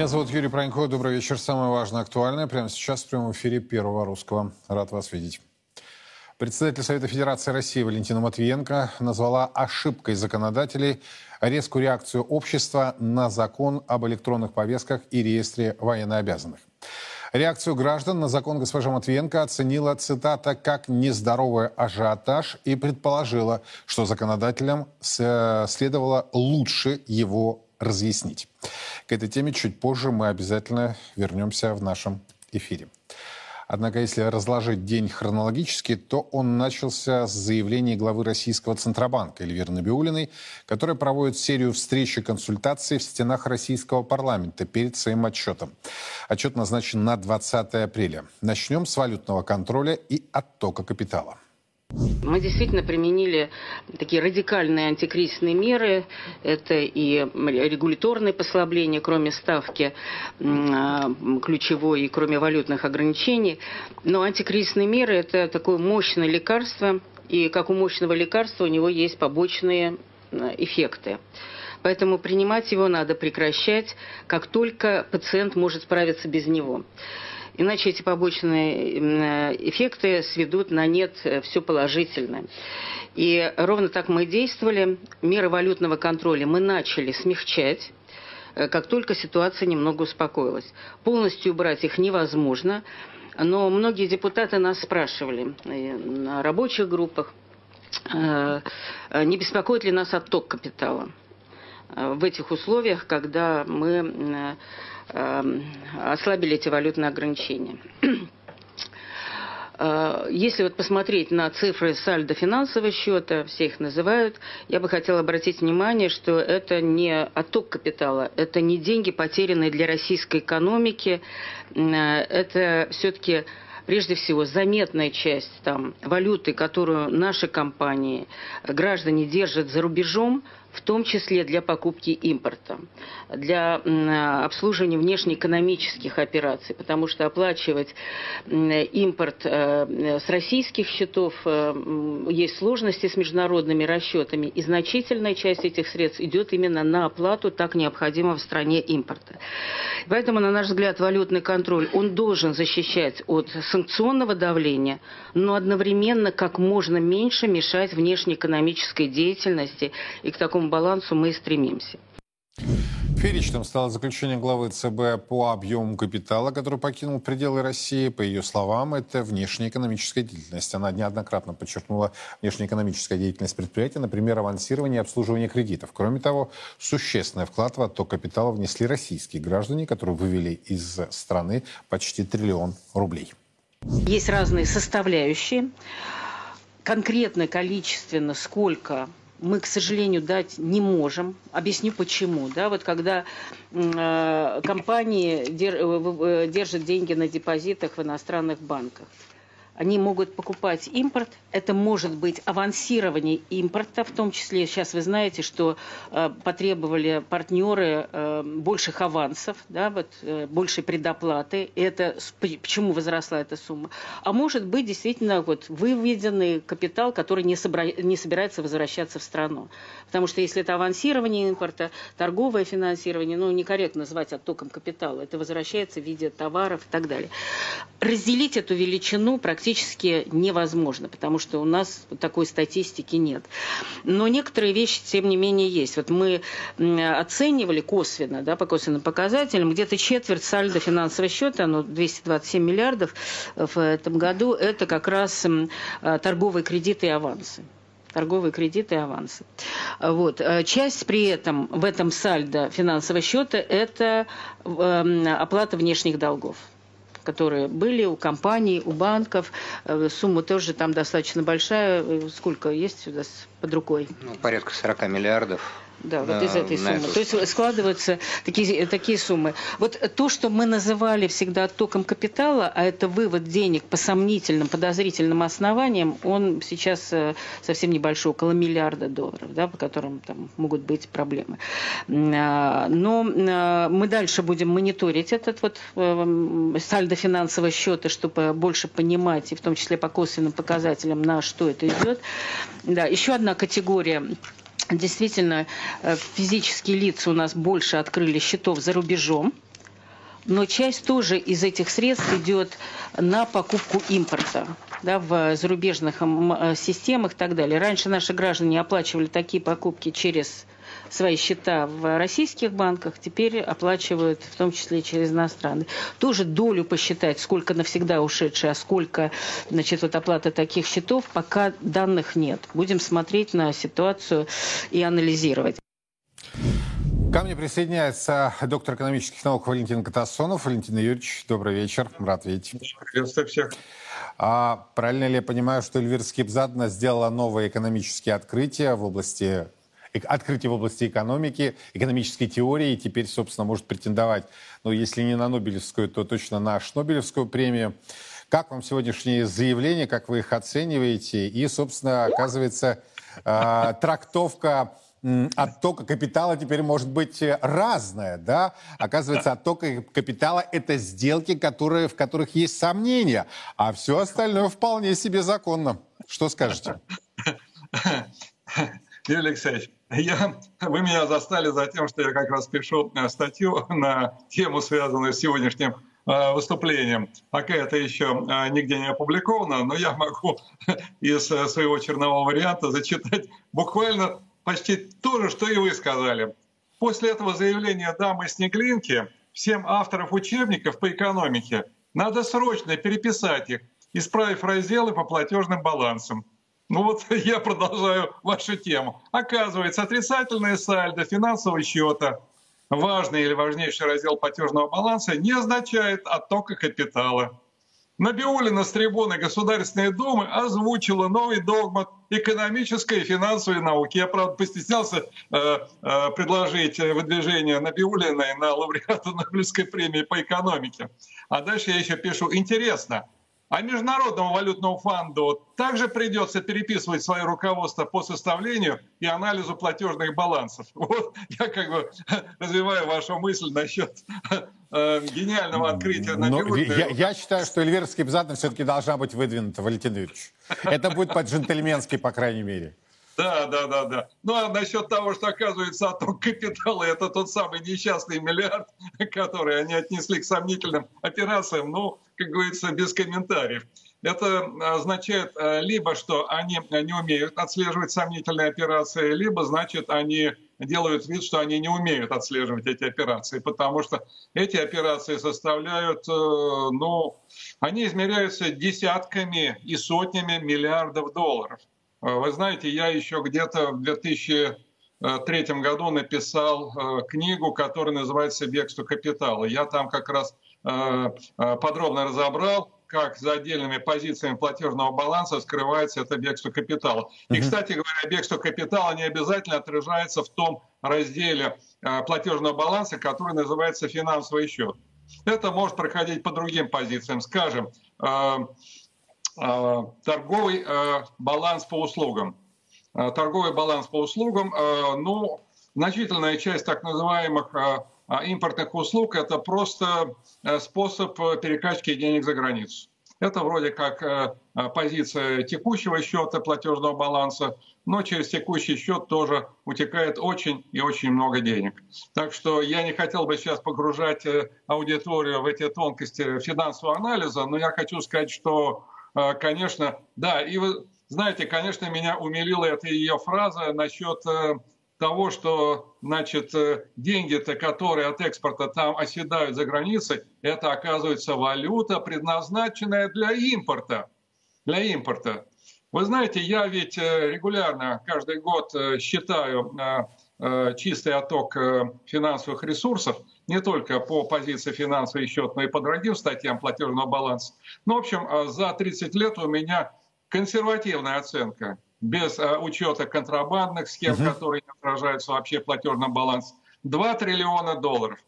Меня зовут Юрий Пронько. Добрый вечер. Самое важное, актуальное прямо сейчас в прямом эфире Первого Русского. Рад вас видеть. Председатель Совета Федерации России Валентина Матвиенко назвала ошибкой законодателей резкую реакцию общества на закон об электронных повестках и реестре военнообязанных. Реакцию граждан на закон госпожа Матвиенко оценила, цитата, как нездоровый ажиотаж и предположила, что законодателям следовало лучше его разъяснить. К этой теме чуть позже мы обязательно вернемся в нашем эфире. Однако, если разложить день хронологически, то он начался с заявления главы Российского Центробанка Эльвиры Набиулиной, которая проводит серию встреч и консультаций в стенах российского парламента перед своим отчетом. Отчет назначен на 20 апреля. Начнем с валютного контроля и оттока капитала. Мы действительно применили такие радикальные антикризисные меры. Это и регуляторные послабления, кроме ставки а, ключевой и кроме валютных ограничений. Но антикризисные меры – это такое мощное лекарство. И как у мощного лекарства у него есть побочные а, эффекты. Поэтому принимать его надо прекращать, как только пациент может справиться без него. Иначе эти побочные эффекты сведут на нет э, все положительное. И ровно так мы действовали. Меры валютного контроля мы начали смягчать э, как только ситуация немного успокоилась. Полностью убрать их невозможно, но многие депутаты нас спрашивали э, на рабочих группах, не беспокоит ли нас отток капитала в этих условиях, когда мы ослабили эти валютные ограничения. Э, если вот посмотреть на цифры сальдо финансового счета, все их называют, я бы хотела обратить внимание, что это не отток капитала, это не деньги, потерянные для российской экономики, э, это все-таки прежде всего заметная часть там, валюты, которую наши компании, граждане держат за рубежом, в том числе для покупки импорта, для обслуживания внешнеэкономических операций, потому что оплачивать импорт э, с российских счетов э, есть сложности с международными расчетами, и значительная часть этих средств идет именно на оплату так необходимого в стране импорта. Поэтому, на наш взгляд, валютный контроль, он должен защищать от санкционного давления, но одновременно как можно меньше мешать внешнеэкономической деятельности и к такому такому балансу мы и стремимся. Фееричным стало заключение главы ЦБ по объему капитала, который покинул пределы России. По ее словам, это внешнеэкономическая деятельность. Она неоднократно подчеркнула внешнеэкономическая деятельность предприятия, например, авансирование и обслуживание кредитов. Кроме того, существенный вклад в отток капитала внесли российские граждане, которые вывели из страны почти триллион рублей. Есть разные составляющие. Конкретно количественно сколько мы, к сожалению, дать не можем. Объясню почему. Да, вот когда э, компании дер, э, держат деньги на депозитах в иностранных банках, они могут покупать импорт. Это может быть авансирование импорта, в том числе, сейчас вы знаете, что э, потребовали партнеры э, больших авансов, да, вот, э, большей предоплаты. Это, почему возросла эта сумма? А может быть, действительно, вот, выведенный капитал, который не, собра... не собирается возвращаться в страну. Потому что если это авансирование импорта, торговое финансирование, ну, некорректно назвать оттоком капитала, это возвращается в виде товаров и так далее. Разделить эту величину практически практически невозможно, потому что у нас такой статистики нет. Но некоторые вещи, тем не менее, есть. Вот мы оценивали косвенно, да, по косвенным показателям, где-то четверть сальдо финансового счета, оно 227 миллиардов в этом году, это как раз а, торговые кредиты и авансы торговые кредиты и авансы. Вот. Часть при этом в этом сальдо финансового счета – это оплата внешних долгов которые были у компаний, у банков. Э, сумма тоже там достаточно большая. Э, сколько есть у нас под рукой? Ну, порядка 40 миллиардов. Да, вот из этой суммы. То есть складываются такие, такие суммы. Вот то, что мы называли всегда оттоком капитала, а это вывод денег по сомнительным, подозрительным основаниям, он сейчас э, совсем небольшой, около миллиарда долларов, да, по которым там могут быть проблемы. А, но а, мы дальше будем мониторить этот вот э, сальдо финансового счета, чтобы больше понимать, и в том числе по косвенным показателям, на что это идет. Да, еще одна категория Действительно, э, физические лица у нас больше открыли счетов за рубежом. но часть тоже из этих средств идет на покупку импорта да, в зарубежных э, системах и так далее. Раньше наши граждане оплачивали такие покупки через свои счета в российских банках, теперь оплачивают в том числе через иностранные. Тоже долю посчитать, сколько навсегда ушедшие, а сколько значит, вот оплата таких счетов, пока данных нет. Будем смотреть на ситуацию и анализировать. Ко мне присоединяется доктор экономических наук Валентин Катасонов. Валентин Юрьевич, добрый вечер. Рад видеть. Приветствую всех. А, правильно ли я понимаю, что Эльвира Скипзадна сделала новые экономические открытия в области открытие в области экономики, экономической теории, и теперь, собственно, может претендовать, ну, если не на Нобелевскую, то точно на Шнобелевскую премию. Как вам сегодняшние заявления, как вы их оцениваете? И, собственно, оказывается, э, трактовка оттока капитала теперь может быть разная, да? Оказывается, отток капитала – это сделки, которые, в которых есть сомнения, а все остальное вполне себе законно. Что скажете? Юрий Алексеевич, я, вы меня застали за тем, что я как раз пишу э, статью на тему, связанную с сегодняшним э, выступлением. Пока это еще э, нигде не опубликовано, но я могу из своего чернового варианта зачитать буквально почти то же, что и вы сказали. После этого заявления дамы Снеглинки всем авторам учебников по экономике надо срочно переписать их, исправив разделы по платежным балансам. Ну вот я продолжаю вашу тему. Оказывается, отрицательное сальдо финансового счета, важный или важнейший раздел платежного баланса, не означает оттока капитала. Набиулина с трибуны Государственной Думы озвучила новый догмат экономической и финансовой науки. Я, правда, постеснялся э, э, предложить выдвижение Набиулиной на лауреата Нобелевской премии по экономике. А дальше я еще пишу «Интересно, а Международному валютному фонду также придется переписывать свое руководство по составлению и анализу платежных балансов. Вот я как бы развиваю вашу мысль насчет э, гениального открытия на Но я, я считаю, что Эльвира Скипзадна все-таки должна быть выдвинута, Валентин Юрьевич. Это будет по-джентльменски, по крайней мере. Да, да, да, да. Ну а насчет того, что оказывается отток капитала, это тот самый несчастный миллиард, который они отнесли к сомнительным операциям, ну, как говорится, без комментариев. Это означает э, либо, что они не умеют отслеживать сомнительные операции, либо, значит, они делают вид, что они не умеют отслеживать эти операции, потому что эти операции составляют, э, ну, они измеряются десятками и сотнями миллиардов долларов. Э, вы знаете, я еще где-то в 2003 году написал э, книгу, которая называется «Бегство капитала». Я там как раз э, подробно разобрал, как за отдельными позициями платежного баланса скрывается это бегство капитала. И, кстати говоря, бегство капитала не обязательно отражается в том разделе платежного баланса, который называется финансовый счет. Это может проходить по другим позициям. Скажем, торговый э, баланс по услугам. Э, торговый баланс по услугам, ну, значительная часть так называемых импортных услуг – это просто способ перекачки денег за границу. Это вроде как позиция текущего счета платежного баланса, но через текущий счет тоже утекает очень и очень много денег. Так что я не хотел бы сейчас погружать аудиторию в эти тонкости финансового анализа, но я хочу сказать, что а, конечно, да, и вы знаете, конечно, меня умилила эта ее фраза насчет э, того, что, значит, э, деньги-то, которые от экспорта там оседают за границей, это, оказывается, валюта, предназначенная для импорта. Для импорта. Вы знаете, я ведь э, регулярно каждый год считаю чистый отток финансовых ресурсов – не только по позиции финансовый счет, но и по другим статьям платежного баланса. Ну, в общем, а, за 30 лет у меня консервативная оценка, без учета контрабандных схем, угу. которые не отражаются вообще в платежном балансе. 2 триллиона долларов.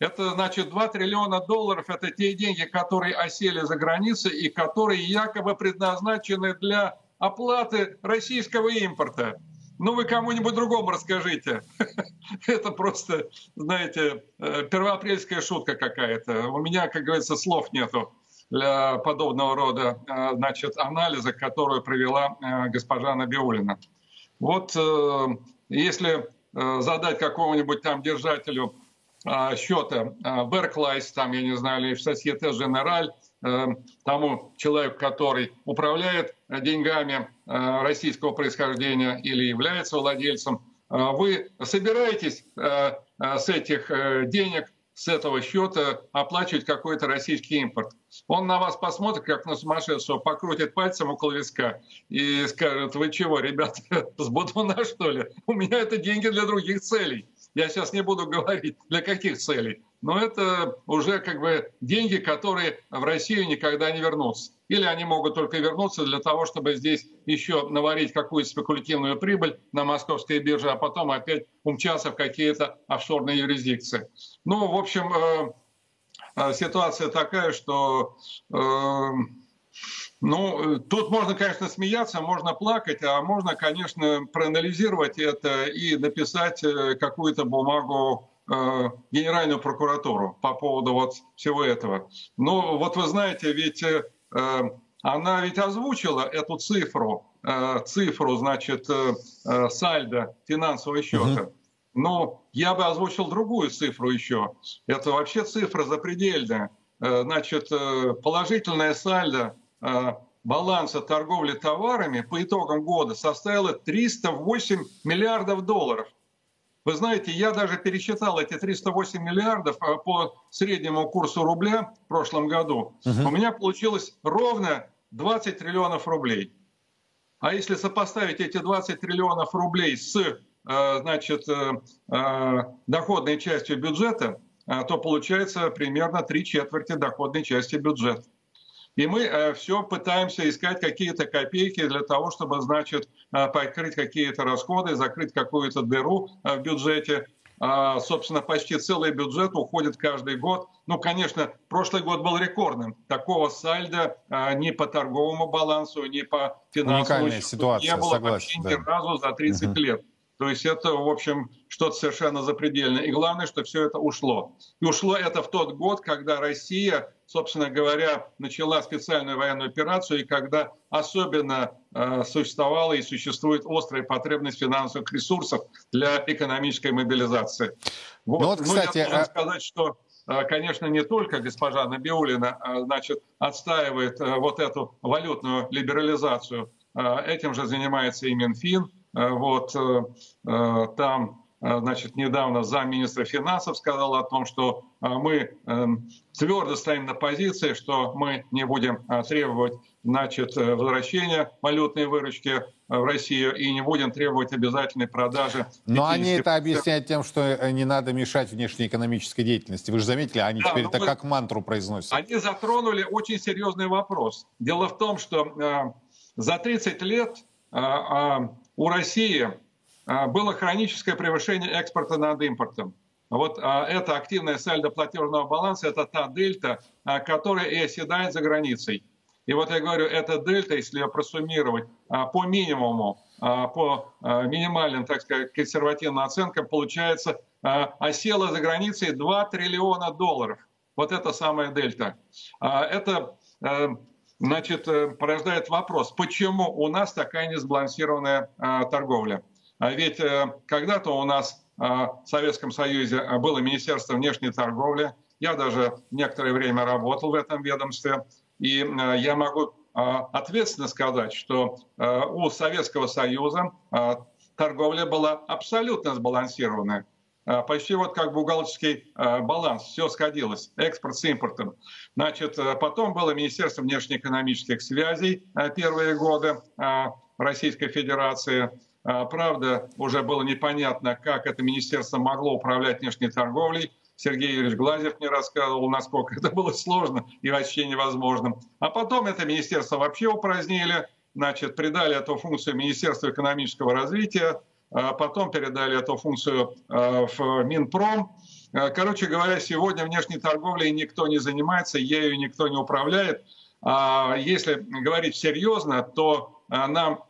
Это значит 2 триллиона долларов – это те деньги, которые осели за границей и которые якобы предназначены для оплаты российского импорта. Ну, вы кому-нибудь другому расскажите. Это просто, знаете, э, первоапрельская шутка какая-то. У меня, как говорится, слов нету для подобного рода э, значит, анализа, которую провела э, госпожа Набиулина. Вот если задать какому-нибудь там держателю счета Берклайс, там, я не знаю, или в Societe Generale, тому человеку, который управляет деньгами российского происхождения или является владельцем, вы собираетесь с этих денег с этого счета оплачивать какой-то российский импорт. Он на вас посмотрит, как на сумасшедшего, покрутит пальцем около виска и скажет, вы чего, ребята, с Бутуна что ли? У меня это деньги для других целей. Я сейчас не буду говорить, для каких целей. Но это уже как бы деньги, которые в Россию никогда не вернутся. Или они могут только вернуться для того, чтобы здесь еще наварить какую-то спекулятивную прибыль на московской бирже, а потом опять умчаться в какие-то офшорные юрисдикции. Ну, в общем, э, э, ситуация такая, что... Э, ну, тут можно, конечно, смеяться, можно плакать, а можно, конечно, проанализировать это и написать какую-то бумагу Генеральную прокуратуру по поводу вот всего этого. Ну, вот вы знаете, ведь Э, она ведь озвучила эту цифру, э, цифру, значит, э, сальдо финансового счета. Но я бы озвучил другую цифру еще. Это вообще цифра запредельная. Значит, положительная сальдо баланса торговли товарами по итогам года составила 308 миллиардов долларов. Вы знаете, я даже пересчитал эти 308 миллиардов а, по среднему курсу рубля в прошлом году. Угу. У меня получилось ровно 20 триллионов рублей. А если сопоставить эти 20 триллионов рублей с э, значит, э, э, доходной частью бюджета, то получается примерно три четверти доходной части бюджета. И мы э, все пытаемся искать какие-то копейки для того, чтобы, значит, э, покрыть какие-то расходы, закрыть какую-то дыру э, в бюджете. А, собственно, почти целый бюджет уходит каждый год. Ну, конечно, прошлый год был рекордным. Такого сальда ни по торговому балансу, ни по финансовому ситуация, не было согласен, вообще да. ни разу за 30 угу. лет. То есть это, в общем, что-то совершенно запредельное. И главное, что все это ушло. И ушло это в тот год, когда Россия, собственно говоря, начала специальную военную операцию, и когда особенно э, существовала и существует острая потребность финансовых ресурсов для экономической мобилизации. Вот. Ну, вот, кстати, ну, я должен а... сказать, что э, конечно, не только госпожа Набиулина а, значит, отстаивает э, вот эту валютную либерализацию, э, этим же занимается и Минфин, Э, вот э, э, там значит, недавно замминистра финансов сказал о том, что мы твердо стоим на позиции, что мы не будем требовать значит, возвращения валютной выручки в Россию и не будем требовать обязательной продажи. Но они это объясняют тем, что не надо мешать внешнеэкономической деятельности. Вы же заметили, они да, теперь это вы... как мантру произносят. Они затронули очень серьезный вопрос. Дело в том, что за 30 лет у России а, было хроническое превышение экспорта над импортом. Вот а, это активная сальдо платежного баланса, это та дельта, а, которая и оседает за границей. И вот я говорю, эта дельта, если ее просуммировать по минимуму, по минимальным, так сказать, консервативным оценкам, получается, осела за границей 2 триллиона долларов. Вот это самая дельта. Это значит, э, порождает вопрос, почему у нас такая несбалансированная а, торговля? А ведь э, когда-то у нас в Советском Союзе было Министерство внешней торговли, я даже некоторое время работал в этом ведомстве, и э, я могу ответственно сказать, что у Советского Союза торговля была абсолютно сбалансированная. А, почти вот как бухгалтерский а, баланс, все сходилось, экспорт с импортом. Значит, а, потом было Министерство внешнеэкономических связей первые годы Российской Федерации. Правда, уже было непонятно, как это министерство могло управлять внешней торговлей. Сергей Юрьевич Глазев мне рассказывал, насколько это было сложно и вообще невозможно. А потом это министерство вообще упразднили, значит, придали эту функцию Министерству экономического развития, потом передали эту функцию а, в Минпром. А, короче говоря, сегодня внешней торговлей никто не занимается, ею никто не управляет. Если говорить серьезно, то нам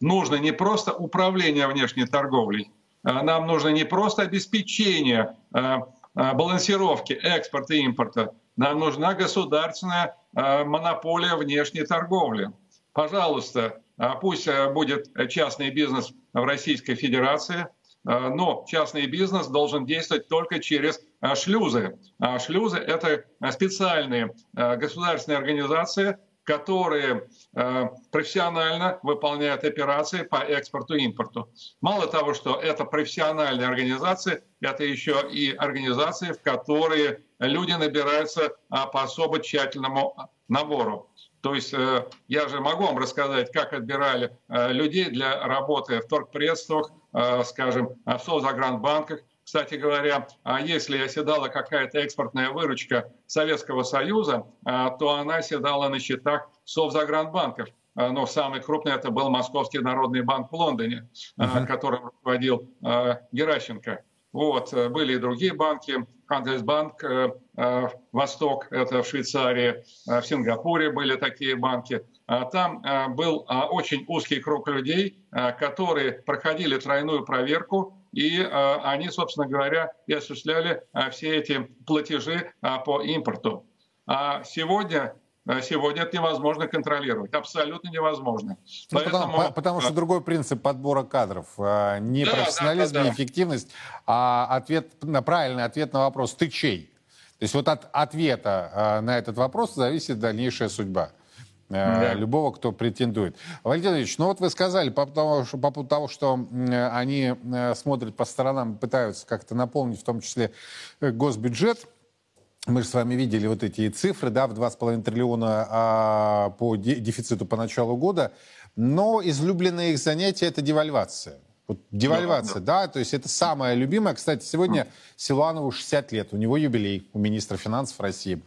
нужно не просто управление внешней торговлей, нам нужно не просто обеспечение балансировки экспорта и импорта, нам нужна государственная монополия внешней торговли. Пожалуйста, пусть будет частный бизнес в Российской Федерации. но частный бизнес должен действовать только через шлюзы. Шлюзы – это специальные государственные организации, которые профессионально выполняют операции по экспорту и импорту. Мало того, что это профессиональные организации, это еще и организации, в которые люди набираются по особо тщательному набору. То есть э, я же могу вам рассказать, как отбирали э, людей для работы в торгпредствах, э, скажем, в Совзагранбанках, кстати говоря, а если оседала какая-то экспортная выручка Советского Союза, то она оседала на счетах Совзагранбанков. Но самый крупный это был Московский народный банк в Лондоне, uh-huh. которым руководил Геращенко. Вот. Были и другие банки. Хандельсбанк, э, э, Восток, это в Швейцарии, в Сингапуре были такие банки. Там был очень узкий круг людей, которые проходили тройную проверку и э, они, собственно говоря, и осуществляли э, все эти платежи э, по импорту. А сегодня Сегодня это невозможно контролировать, абсолютно невозможно. Ну, Поэтому... потому, потому что другой принцип подбора кадров. Не да, профессионализм, да, да, не эффективность, а ответ, правильный ответ на вопрос «ты чей?». То есть вот от ответа на этот вопрос зависит дальнейшая судьба. Э, да. любого, кто претендует. Валентин Ильич, ну вот вы сказали по поводу, по поводу того, что они э, смотрят по сторонам, пытаются как-то наполнить в том числе э, госбюджет. Мы же с вами видели вот эти цифры, да, в 2,5 триллиона а, по дефициту по началу года. Но излюбленное их занятие – это девальвация. Вот девальвация, да, да. да, то есть это самое любимое. Кстати, сегодня Силуанову 60 лет, у него юбилей, у министра финансов России.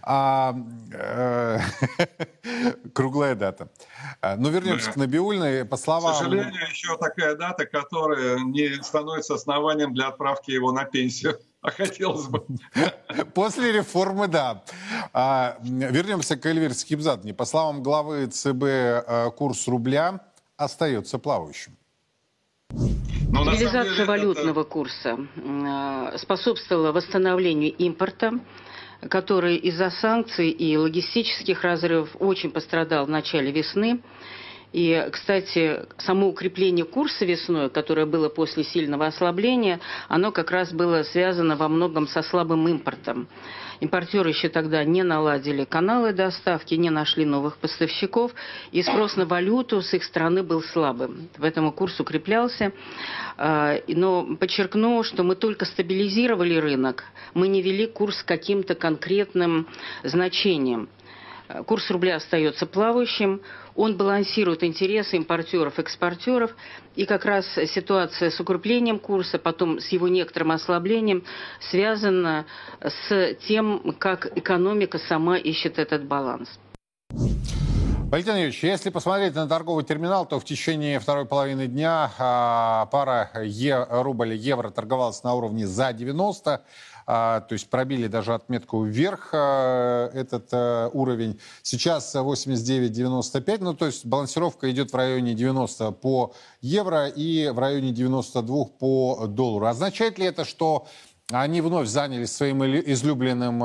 А, э, круглая дата. А, Но ну, вернемся да. к Набиульной. По словам... К сожалению, еще такая дата, которая не становится основанием для отправки его на пенсию. А хотелось бы. После реформы, да. А, вернемся к Эльвире Скибзадне. По словам главы ЦБ, э, курс рубля остается плавающим. Но Стабилизация деле, валютного это... курса э, способствовала восстановлению импорта, который из-за санкций и логистических разрывов очень пострадал в начале весны. И, кстати, само укрепление курса весной, которое было после сильного ослабления, оно как раз было связано во многом со слабым импортом. Импортеры еще тогда не наладили каналы доставки, не нашли новых поставщиков, и спрос на валюту с их стороны был слабым. Поэтому курс укреплялся. А, но подчеркну, что мы только стабилизировали рынок, мы не вели курс каким-то конкретным значением. Курс рубля остается плавающим, он балансирует интересы импортеров, экспортеров, и как раз ситуация с укреплением курса, потом с его некоторым ослаблением, связана с тем, как экономика сама ищет этот баланс. Валентин Юрьевич, если посмотреть на торговый терминал, то в течение второй половины дня а, пара е, рубль-евро торговалась на уровне за 90, а, то есть пробили даже отметку вверх а, этот а, уровень. Сейчас 89,95, ну то есть балансировка идет в районе 90 по евро и в районе 92 по доллару. Означает ли это, что они вновь занялись своим излюбленным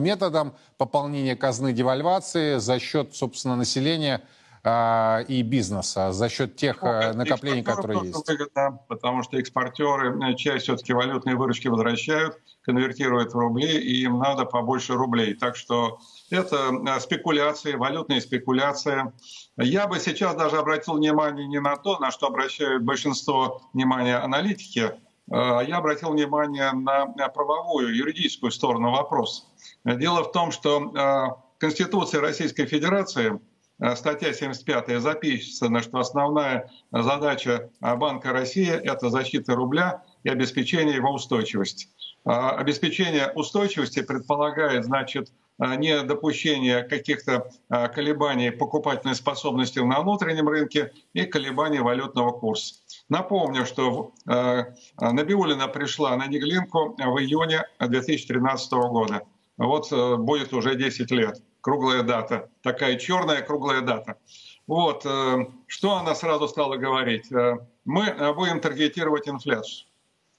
методом пополнения казны девальвации за счет, собственно, населения – а, и бизнеса за счет тех ну, накоплений, которые есть? Выгодно, потому что экспортеры э, часть все-таки валютной выручки возвращают, конвертируют в рубли, и им надо побольше рублей. Так что это э, спекуляции, валютные спекуляции. Я бы сейчас даже обратил внимание не на то, на что обращают большинство внимания аналитики, а я обратил внимание на правовую, юридическую сторону вопроса. Дело в том, что Конституция Российской Федерации Э, статья 75 записана, что основная задача э, Банка России – это защита рубля и обеспечение его устойчивости. А обеспечение устойчивости предполагает, значит, э, не допущение каких-то колебаний покупательной способности на внутреннем рынке и колебаний валютного курса. Напомню, что Набиулина пришла на Неглинку в июне 2013 года. Вот будет уже 10 лет круглая дата, такая черная круглая дата. Вот, э, что она сразу стала говорить? Э, мы э, будем таргетировать инфляцию.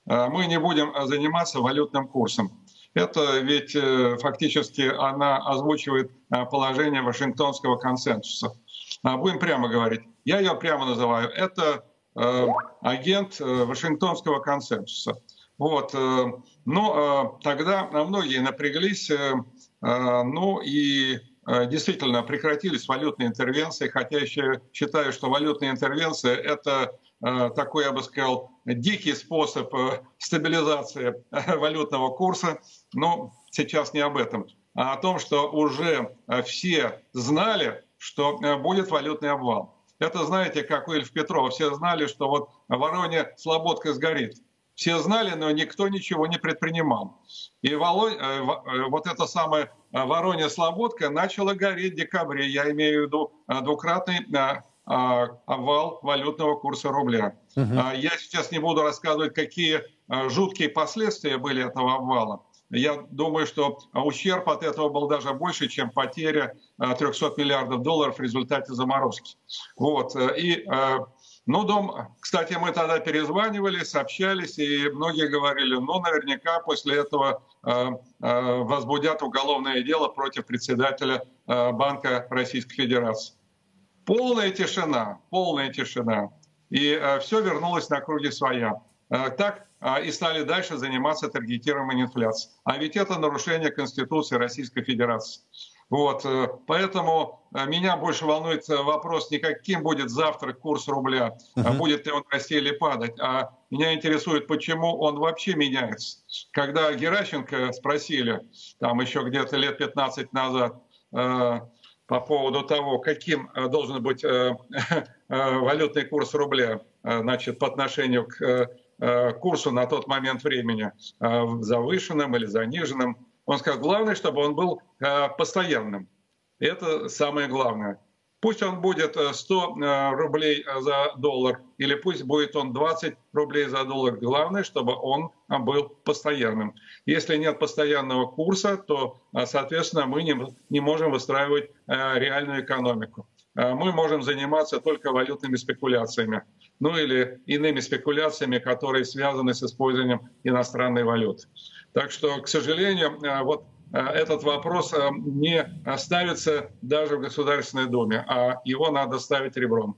Мы не будем заниматься валютным курсом. Это ведь фактически она озвучивает положение Вашингтонского консенсуса. Будем прямо говорить. Я ее прямо называю. Это агент Вашингтонского консенсуса. Вот. Но тогда многие напряглись, ну и действительно прекратились валютные интервенции, хотя еще считаю, что валютные интервенции – это такой, я бы сказал, дикий способ стабилизации валютного курса. Но сейчас не об этом а о том, что уже э, все знали, что э, будет валютный обвал. Это, знаете, как у Ильф Петрова, все знали, что вот Воронья Слободка сгорит. Все знали, но никто ничего не предпринимал. И э, вот эта самая Воронья Слободка начала гореть в декабре. Я имею в виду двукратный обвал валютного курса рубля. Угу. Я сейчас не буду рассказывать, какие жуткие последствия были этого обвала. Я думаю, что ущерб от этого был даже больше, чем потеря 300 э, миллиардов долларов в результате заморозки. Вот. Э, и, э, ну, дом, кстати, мы тогда перезванивали, сообщались, и многие говорили, ну, наверняка после этого возбудят уголовное дело против председателя Банка Российской Федерации. Полная тишина, полная тишина. И все вернулось на круги своя. Так а, и стали дальше заниматься таргетированием инфляции. А ведь это нарушение Конституции Российской Федерации. Вот, э, поэтому э, меня больше волнует э, вопрос не каким будет завтра курс рубля, uh-huh. будет ли он расти или падать, а меня интересует, почему он вообще меняется. Когда Геращенко спросили, там еще где-то лет 15 назад, по поводу того, каким должен быть валютный курс рубля, значит, по отношению к Э, курсу на тот момент времени э, завышенным или заниженным. Он сказал, главное, чтобы он был э, постоянным. Это самое главное. Пусть он будет 100 рублей за доллар, или пусть будет он 20 рублей за доллар. Главное, чтобы он был постоянным. Если нет постоянного курса, то, соответственно, мы не, не можем выстраивать реальную экономику. Мы можем заниматься только валютными спекуляциями ну или иными спекуляциями, которые связаны с использованием иностранной валюты. Так что, к сожалению, э, вот э, этот вопрос э, не ставится даже в Государственной Думе, а его надо ставить ребром.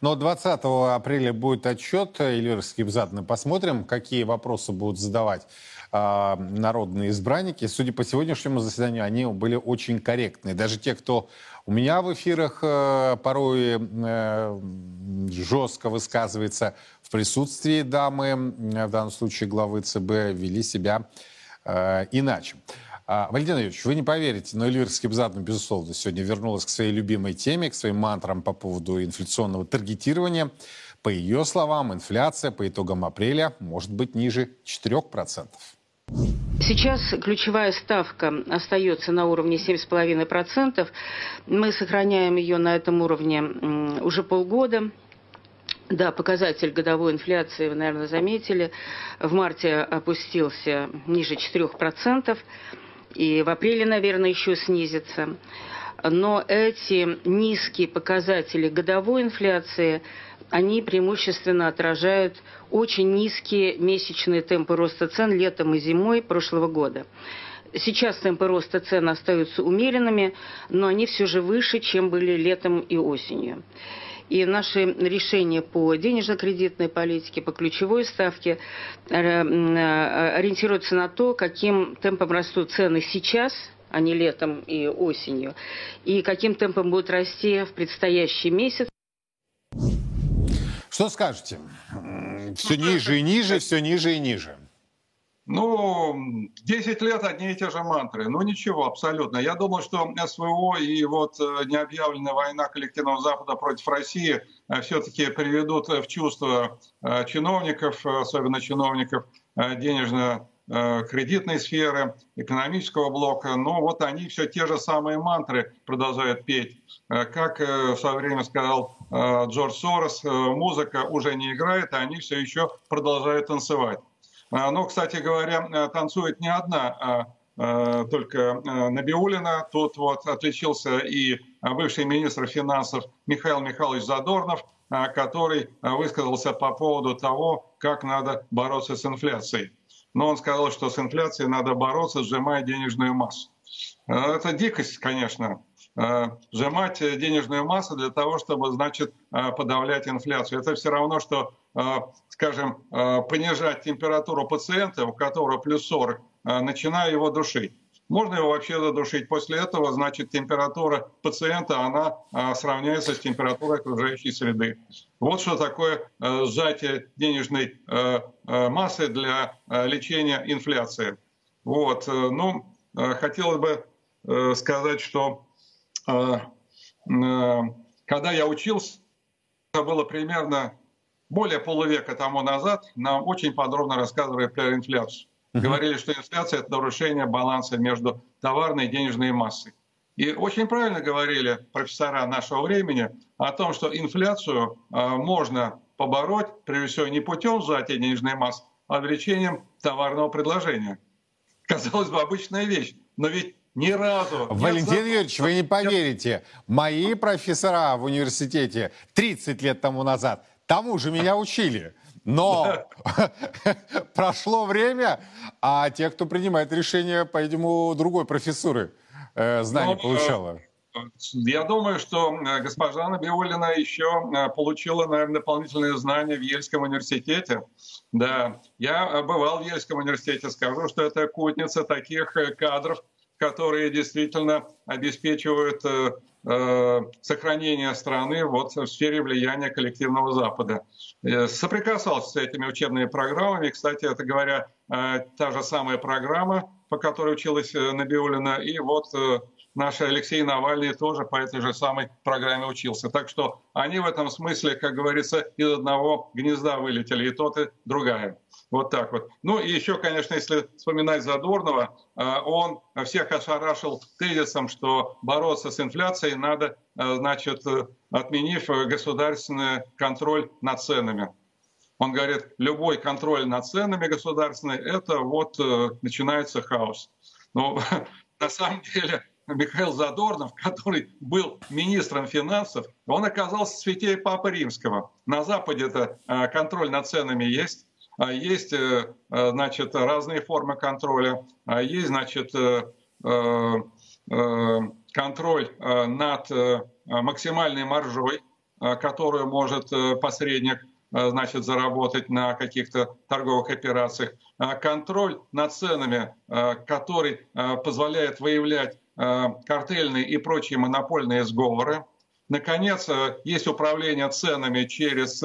Но 20 апреля будет отчет, Эльвира Скибзадна. Посмотрим, какие вопросы будут задавать э, народные избранники. Судя по сегодняшнему заседанию, они были очень корректные. Даже те, кто у меня в эфирах э, порой э, жестко высказывается в присутствии дамы, в данном случае главы ЦБ, вели себя э, иначе. А, Валентин Юрьевич, вы не поверите, но Эльвира Скибзадна, безусловно, сегодня вернулась к своей любимой теме, к своим мантрам по поводу инфляционного таргетирования. По ее словам, инфляция по итогам апреля может быть ниже 4%. Сейчас ключевая ставка остается на уровне 7,5%. Мы сохраняем ее на этом уровне уже полгода. Да, показатель годовой инфляции, вы, наверное, заметили, в марте опустился ниже 4%, и в апреле, наверное, еще снизится. Но эти низкие показатели годовой инфляции – они преимущественно отражают очень низкие месячные темпы роста цен летом и зимой прошлого года. Сейчас темпы роста цен остаются умеренными, но они все же выше, чем были летом и осенью. И наши решения по денежно-кредитной политике, по ключевой ставке э, э, ориентируются на то, каким темпом растут цены сейчас, а не летом и осенью, и каким темпом будут расти в предстоящий месяц. Что скажете? Все ниже и ниже, все ниже и ниже. Ну, 10 лет одни и те же мантры. Ну, ничего, абсолютно. Я думаю, что СВО и вот э, необъявленная война коллективного Запада против России э, все-таки приведут в чувство э, чиновников, особенно чиновников денежно кредитной сферы, экономического блока, но вот они все те же самые мантры продолжают петь. Как в свое время сказал Э, Джордж Сорос, э, музыка уже не играет, а они все еще продолжают танцевать. Э, но, кстати говоря, танцует не одна, а только Набиулина. Тут вот отличился и бывший министр финансов Михаил Михайлович Задорнов, который высказался по поводу того, как надо бороться с инфляцией. но он сказал, что с инфляцией надо бороться, сжимая денежную массу. Это дикость, конечно. Сжимать денежную массу для того, чтобы, значит, подавлять инфляцию. Это все равно, что, скажем, понижать температуру пациента, у которого плюс 40, начиная его душить. Можно его вообще задушить. После этого, значит, температура пациента, она сравняется с температурой окружающей среды. Вот что такое сжатие денежной массы для лечения инфляции. Вот. Э, ну, хотелось бы э, сказать, что когда я учился, это было примерно более полувека тому назад, нам очень подробно рассказывали про инфляцию. Говорили, что инфляция – это нарушение баланса между товарной и денежной массой. И очень правильно говорили профессора нашего времени о том, что инфляцию а, можно побороть, прежде всего, не путем сжатия денежной массы, а увеличением товарного предложения. Казалось бы, обычная вещь, но ведь ни разу... Валентин Юрьевич, вы не поверите, мои профессора в университете 30 лет тому назад тому же меня учили. Но прошло время, а те, кто принимает решения, по-видимому, другой профессуры э, знания ну, получала. Э, я думаю, что э, госпожа Набиулина еще э, получила, наверное, дополнительные знания в Ельском университете. Да, я бывал в Ельском университете, скажу, что это кутница таких кадров, которые действительно обеспечивают Э, сохранения страны вот в сфере влияния коллективного Запада. Э, соприкасался с этими учебными программами. Кстати, это говоря, э, та же самая программа, по которой училась Набиулина, и вот наш Алексей Навальный тоже по этой же самой программе учился. Так что они в этом смысле, как говорится, из одного гнезда вылетели, и тот, и другая. Вот так вот. Ну и еще, конечно, если вспоминать Задорнова, э, он всех ошарашил тезисом, что бороться с инфляцией надо, э, значит, отменив государственный контроль над ценами. Он говорит, любой контроль над ценами государственный, это вот э, начинается хаос. Но на самом деле Михаил Задорнов, который был министром финансов, он оказался святей Папы Римского. На Западе это контроль над ценами есть, есть, э, э, значит, разные формы контроля, а есть, значит, э, контроль над максимальной маржой, которую может посредник значит, заработать на каких-то торговых операциях, контроль над ценами, который позволяет выявлять картельные и прочие монопольные сговоры. Наконец, есть управление ценами через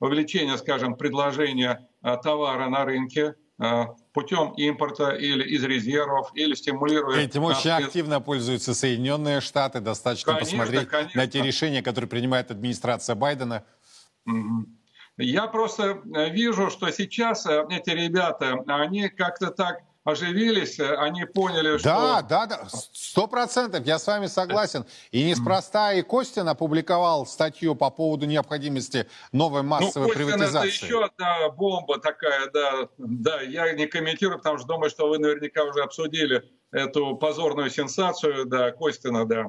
увеличение, скажем, предложения а, товара на рынке а, путем импорта или из резервов, или стимулируя... Этим очень активно пользуются Соединенные Штаты. Достаточно конечно, посмотреть конечно. на те решения, которые принимает администрация Байдена. Я просто э, вижу, что сейчас э, эти ребята, они как-то так оживились, они поняли, что... Да, да, да, сто процентов, я с вами согласен. И неспроста и Костин опубликовал статью по поводу необходимости новой ну, массовой ну, приватизации. это еще одна бомба такая, да, да, я не комментирую, потому что думаю, что вы наверняка уже обсудили эту позорную сенсацию, да, Костина, да.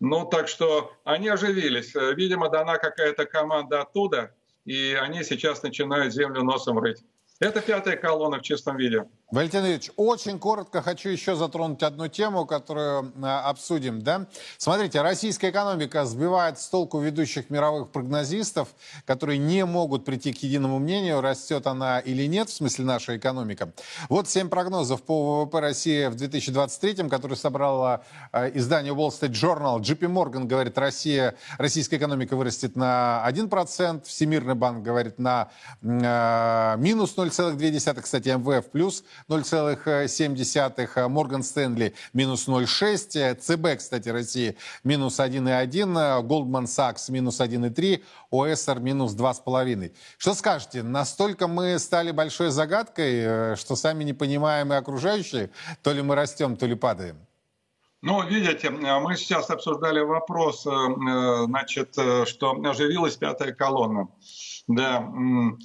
Ну, так что они оживились. Видимо, дана какая-то команда оттуда, и они сейчас начинают землю носом рыть. Это пятая колонна в чистом виде. Валентин Ильич, очень коротко хочу еще затронуть одну тему, которую э, обсудим. Да? Смотрите, российская экономика сбивает с толку ведущих мировых прогнозистов, которые не могут прийти к единому мнению, растет она или нет, в смысле наша экономика. Вот семь прогнозов по ВВП России в 2023, которые собрала э, издание Wall Street Journal. JP Morgan говорит, Россия, российская экономика вырастет на 1%, Всемирный банк говорит на э, минус 0,2%, кстати, МВФ плюс 0,7, Морган Стэнли минус 0,6, ЦБ, кстати, России минус 1,1, Goldman Sachs минус 1,3, ОСР минус 2,5. Что скажете, настолько мы стали большой загадкой, э, что сами не понимаем и окружающие, то ли мы растем, то ли падаем? Ну, видите, мы сейчас обсуждали вопрос, э, э, значит, что оживилась пятая колонна. Да,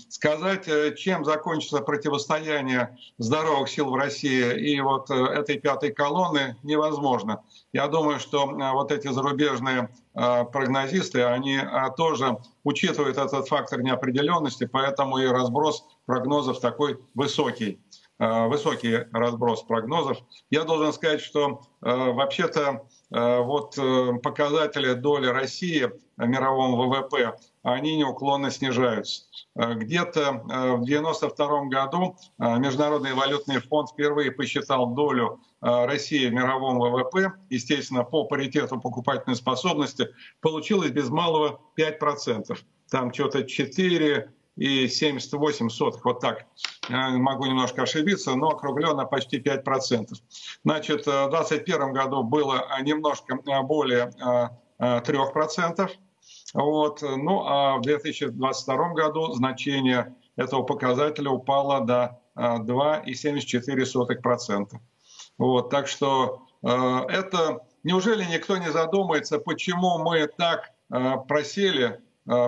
сказать, э, чем закончится противостояние здоровых сил в России и вот э, этой пятой колонны невозможно. Я думаю, что э, вот эти зарубежные прогнозисты, они тоже учитывают этот фактор неопределенности, поэтому и разброс прогнозов такой высокий. высокий разброс прогнозов. Я должен сказать, что вообще-то вот показатели доли России в мировом ВВП они неуклонно снижаются. Э, где-то э, в 1992 году э, Международный валютный фонд впервые посчитал долю России в мировом ВВП, естественно, по паритету покупательной способности, получилось без малого 5%. Там что-то 4 и 78 сотых, вот так. Могу немножко ошибиться, но округленно почти 5%. Значит, в 2021 году было немножко более 3%. Вот. Ну а в 2022 году значение этого показателя упало до 2,74%. А, вот. Так что э, это... Неужели никто не задумается, почему мы так э, просели э,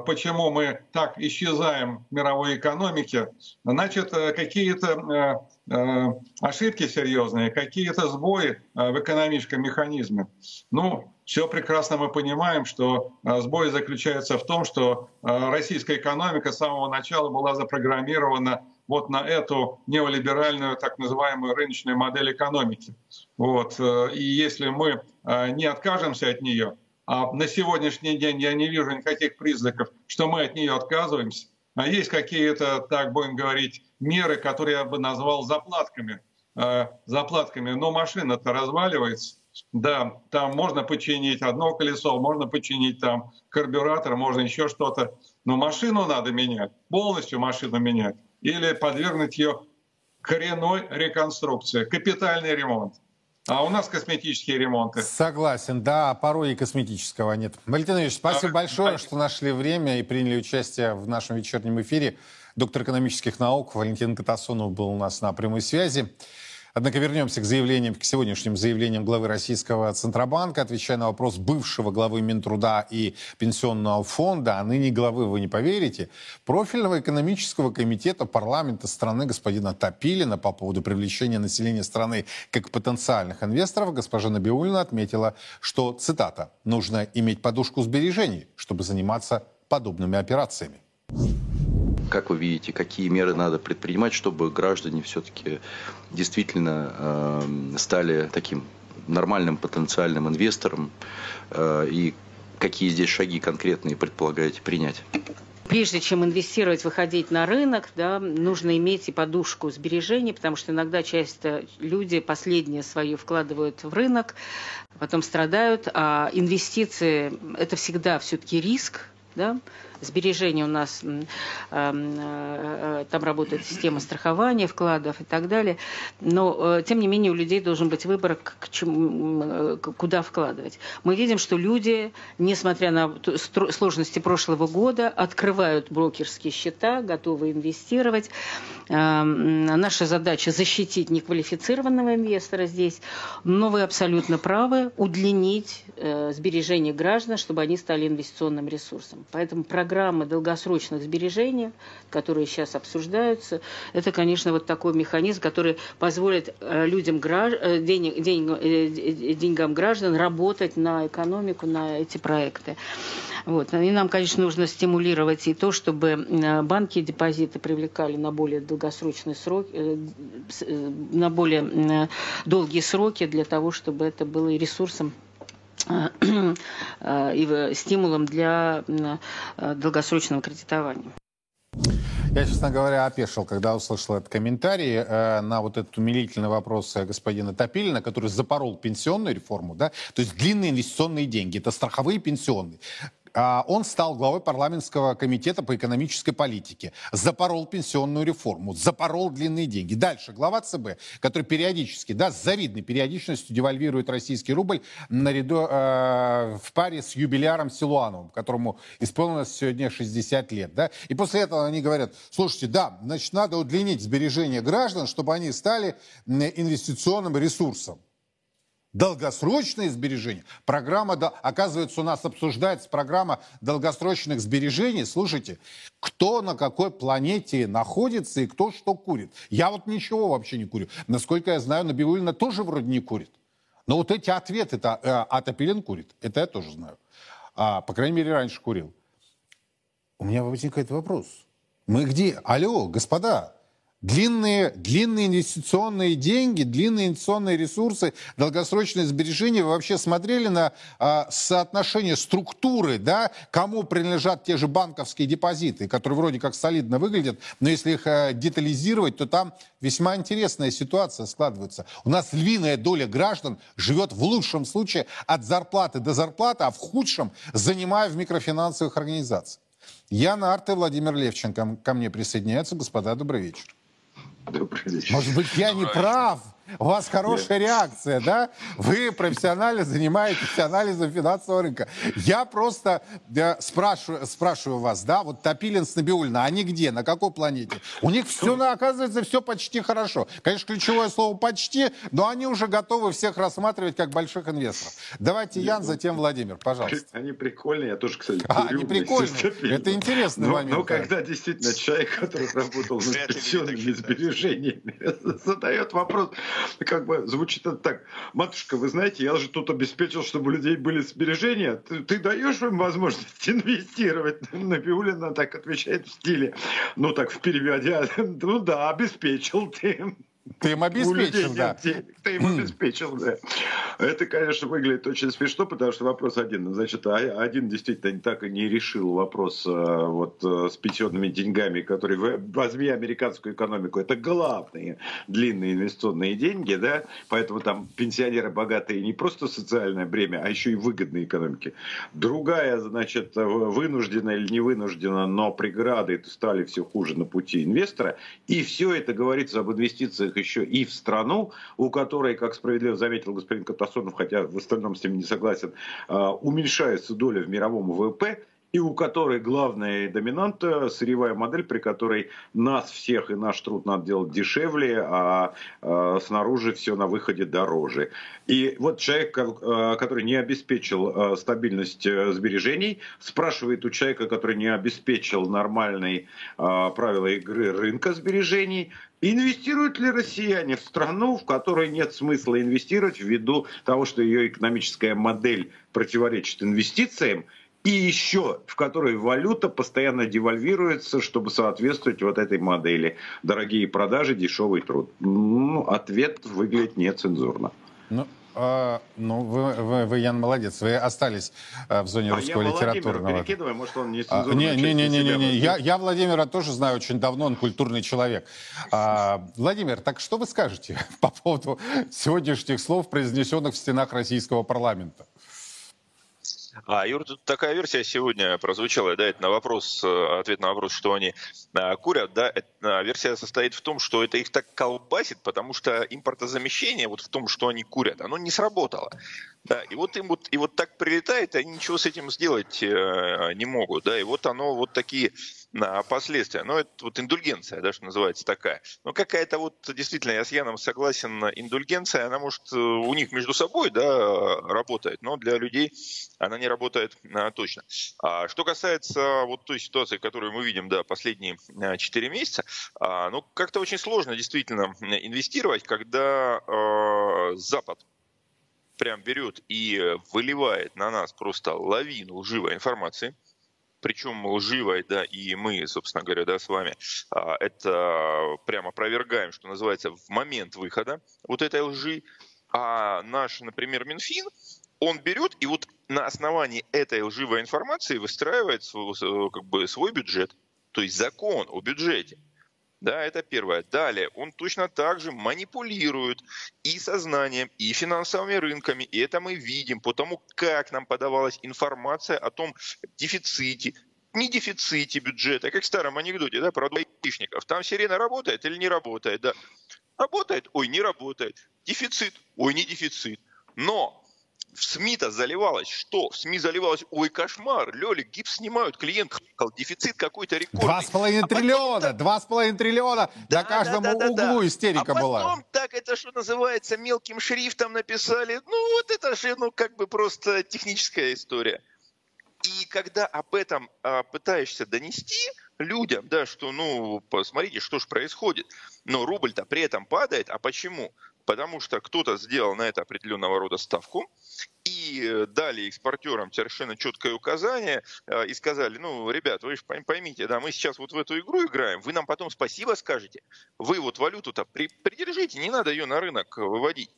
почему мы так исчезаем в мировой экономике, значит, какие-то ошибки серьезные, какие-то сбои в экономическом механизме. Ну, все прекрасно мы понимаем, что а, сбой заключается в том, что а, российская экономика с самого начала была запрограммирована вот на эту неолиберальную так называемую рыночную модель экономики. Вот. Э, и если мы а, не откажемся от нее, а на сегодняшний день я не вижу никаких признаков, что мы от нее отказываемся, а есть какие-то, так будем говорить, меры, которые я бы назвал заплатками. Заплатками, но машина-то разваливается, да, там можно починить одно колесо, можно починить там карбюратор, можно еще что-то. Но машину надо менять, полностью машину менять. Или подвергнуть ее коренной реконструкции, капитальный ремонт. А у нас косметические ремонты. Согласен, да, порой и косметического нет. Валентин Ильич, спасибо а, большое, а... что нашли время и приняли участие в нашем вечернем эфире. Доктор экономических наук Валентин Катасонов был у нас на прямой связи. Однако вернемся к заявлениям, к сегодняшним заявлениям главы Российского Центробанка, отвечая на вопрос бывшего главы Минтруда и Пенсионного фонда, а ныне главы, вы не поверите, профильного экономического комитета парламента страны господина Топилина по поводу привлечения населения страны как потенциальных инвесторов, госпожа Набиулина отметила, что, цитата, «нужно иметь подушку сбережений, чтобы заниматься подобными операциями». Как вы видите, какие меры надо предпринимать, чтобы граждане все-таки действительно э, стали таким нормальным потенциальным инвестором э, и какие здесь шаги конкретные предполагаете принять? прежде чем инвестировать, выходить на рынок, да, нужно иметь и подушку сбережений, потому что иногда часто люди последнее свое вкладывают в рынок, потом страдают, а инвестиции – это всегда все-таки риск, да, сбережения у нас, э, э, там работает система страхования вкладов и так далее. Но, э, тем не менее, у людей должен быть выбор, к чему, куда вкладывать. Мы видим, что люди, несмотря на сложности прошлого года, открывают брокерские счета, готовы инвестировать. Наша задача защитить неквалифицированного инвестора здесь. Но вы абсолютно правы, удлинить сбережения граждан, чтобы они стали инвестиционным ресурсом. Поэтому программа программы долгосрочных сбережений, которые сейчас обсуждаются, это, конечно, вот такой механизм, который позволит э, людям, э, денег, э, деньгам граждан работать на экономику, на эти проекты. Вот. И нам, конечно, нужно стимулировать и то, чтобы банки депозиты привлекали на более долгосрочные сроки, на более долгие сроки для того, чтобы это было и ресурсом и стимулом для э, долгосрочного кредитования. Я, честно говоря, опешил, когда услышал этот комментарий э, на вот этот умилительный вопрос господина Топилина, который запорол пенсионную реформу, да, то есть длинные инвестиционные деньги, это страховые пенсионные. А, он стал главой парламентского комитета по экономической политике, запорол пенсионную реформу, запорол длинные деньги. Дальше глава ЦБ, который периодически, да, с завидной периодичностью девальвирует российский рубль наряду, э, в паре с юбиляром Силуановым, которому исполнилось сегодня 60 лет. Да? И после этого они говорят, слушайте, да, значит, надо удлинить сбережения граждан, чтобы они стали инвестиционным ресурсом долгосрочные сбережения. Программа, оказывается, у нас обсуждается программа долгосрочных сбережений. Слушайте, кто на какой планете находится и кто что курит. Я вот ничего вообще не курю. Насколько я знаю, Набиулина тоже вроде не курит. Но вот эти ответы, это, э, Атопилин курит, это я тоже знаю. А, по крайней мере, раньше курил. У меня возникает вопрос. Мы где? Алло, господа, Длинные, длинные инвестиционные деньги, длинные инвестиционные ресурсы, долгосрочные сбережения. Вы вообще смотрели на а, соотношение структуры, да, кому принадлежат те же банковские депозиты, которые вроде как солидно выглядят, но если их а, детализировать, то там весьма интересная ситуация складывается. У нас львиная доля граждан живет в лучшем случае от зарплаты до зарплаты, а в худшем занимая в микрофинансовых организациях. Яна Арте, Владимир Левченко ко мне присоединяются. Господа, добрый вечер. Добрый вечер. Может быть, я не прав? У вас хорошая Нет. реакция, да? Вы профессионально занимаетесь анализом финансового рынка. Я просто да, спрашиваю, спрашиваю вас, да, вот Топилин с Набиулина, они где, на какой планете? У них все, оказывается, все почти хорошо. Конечно, ключевое слово «почти», но они уже готовы всех рассматривать как больших инвесторов. Давайте Нет, Ян, ну, затем Владимир, пожалуйста. Они прикольные, я тоже, кстати, А, они прикольные. Это интересный но, момент. Но когда действительно человек, который работал с пенсионными сбережениями, задает вопрос, как бы звучит это так. Матушка, вы знаете, я же тут обеспечил, чтобы у людей были сбережения. Ты, ты даешь им возможность инвестировать? Набиулина так отвечает в стиле, ну так в переводе, ну да, обеспечил ты. Ты им обеспечил, да. Денег, ты им обеспечил, да. Это, конечно, выглядит очень смешно, потому что вопрос один. Значит, а один действительно так и не решил вопрос э, вот, э, с пенсионными деньгами, которые возьми американскую экономику. Это главные длинные инвестиционные деньги, да, поэтому там пенсионеры богатые не просто социальное бремя, а еще и выгодные экономики. Другая, значит, вынуждена или не вынуждена, но преграды стали все хуже на пути инвестора. И все это говорится об инвестициях еще и в страну, у которой, как справедливо заметил господин Катасонов, хотя в остальном с ним не согласен, а, уменьшается доля в мировом ВВП, и у которой главная доминанта сырьевая модель, при которой нас всех и наш труд надо делать дешевле, а, а снаружи все на выходе дороже. И вот человек, а, который не обеспечил стабильность э, сбережений, спрашивает у человека, который не обеспечил нормальные правила игры рынка сбережений, Инвестируют ли россияне в страну, в которой нет смысла инвестировать ввиду того, что ее экономическая модель противоречит инвестициям, и еще в которой валюта постоянно девальвируется, чтобы соответствовать вот этой модели. Дорогие продажи, дешевый труд. Ну, ответ выглядит нецензурно. Ну, а, ну, вы, вы, вы, Ян, молодец. Вы остались а, в зоне а русского я литературного. перекидываю, может, он не а, не, не, не, не, не, не. Я, я Владимира тоже знаю очень давно, он культурный человек. А, Владимир, так что вы скажете по поводу сегодняшних слов, произнесенных в стенах российского парламента? А, Юр, тут такая версия сегодня прозвучала, да, это на вопрос, э, ответ на вопрос, что они а, курят, да, это, а, версия состоит в том, что это их так колбасит, потому что импортозамещение вот в том, что они курят, оно не сработало. Да, и вот им вот, и вот так прилетает, они ничего с этим сделать э, не могут, да, и вот оно вот такие на последствия. Но это вот индульгенция, да, что называется такая. Но какая-то вот, действительно, я с Яном согласен, индульгенция, она может э, у них между собой, да, работает, но для людей она не работает а, точно. А что касается вот той ситуации, которую мы видим, да, последние 4 а, месяца, а, ну, как-то очень сложно действительно инвестировать, когда а, Запад прям берет и выливает на нас просто лавину лживой информации – причем лживой, да, и мы, собственно говоря, да, с вами а, это прямо опровергаем, что называется, в момент выхода вот этой лжи, а наш, например, Минфин, он берет и вот на основании этой лживой информации выстраивает свой, как бы, свой бюджет, то есть закон о бюджете. Да, это первое. Далее, он точно так же манипулирует и сознанием, и финансовыми рынками. И это мы видим по тому, как нам подавалась информация о том дефиците, не дефиците бюджета, как в старом анекдоте, да, про двоечников. Там сирена работает или не работает, да. Работает, ой, не работает. Дефицит, ой, не дефицит. Но в СМИ-то заливалось что? В СМИ заливалось, ой, кошмар, Лёлик, гипс снимают, клиент дефицит какой-то рекордный. Два с половиной а триллиона, два с половиной триллиона, да, на каждом да, да, углу да. истерика а была. А потом так это, что называется, мелким шрифтом написали, ну вот это же, ну как бы просто техническая история. И когда об этом а, пытаешься донести людям, да, что, ну, посмотрите, что же происходит. Но рубль-то при этом падает. А почему? Потому что кто-то сделал на это определенного рода ставку, и дали экспортерам совершенно четкое указание э, и сказали, ну, ребят, вы же поймите, да, мы сейчас вот в эту игру играем, вы нам потом спасибо скажете, вы вот валюту-то придержите, не надо ее на рынок выводить.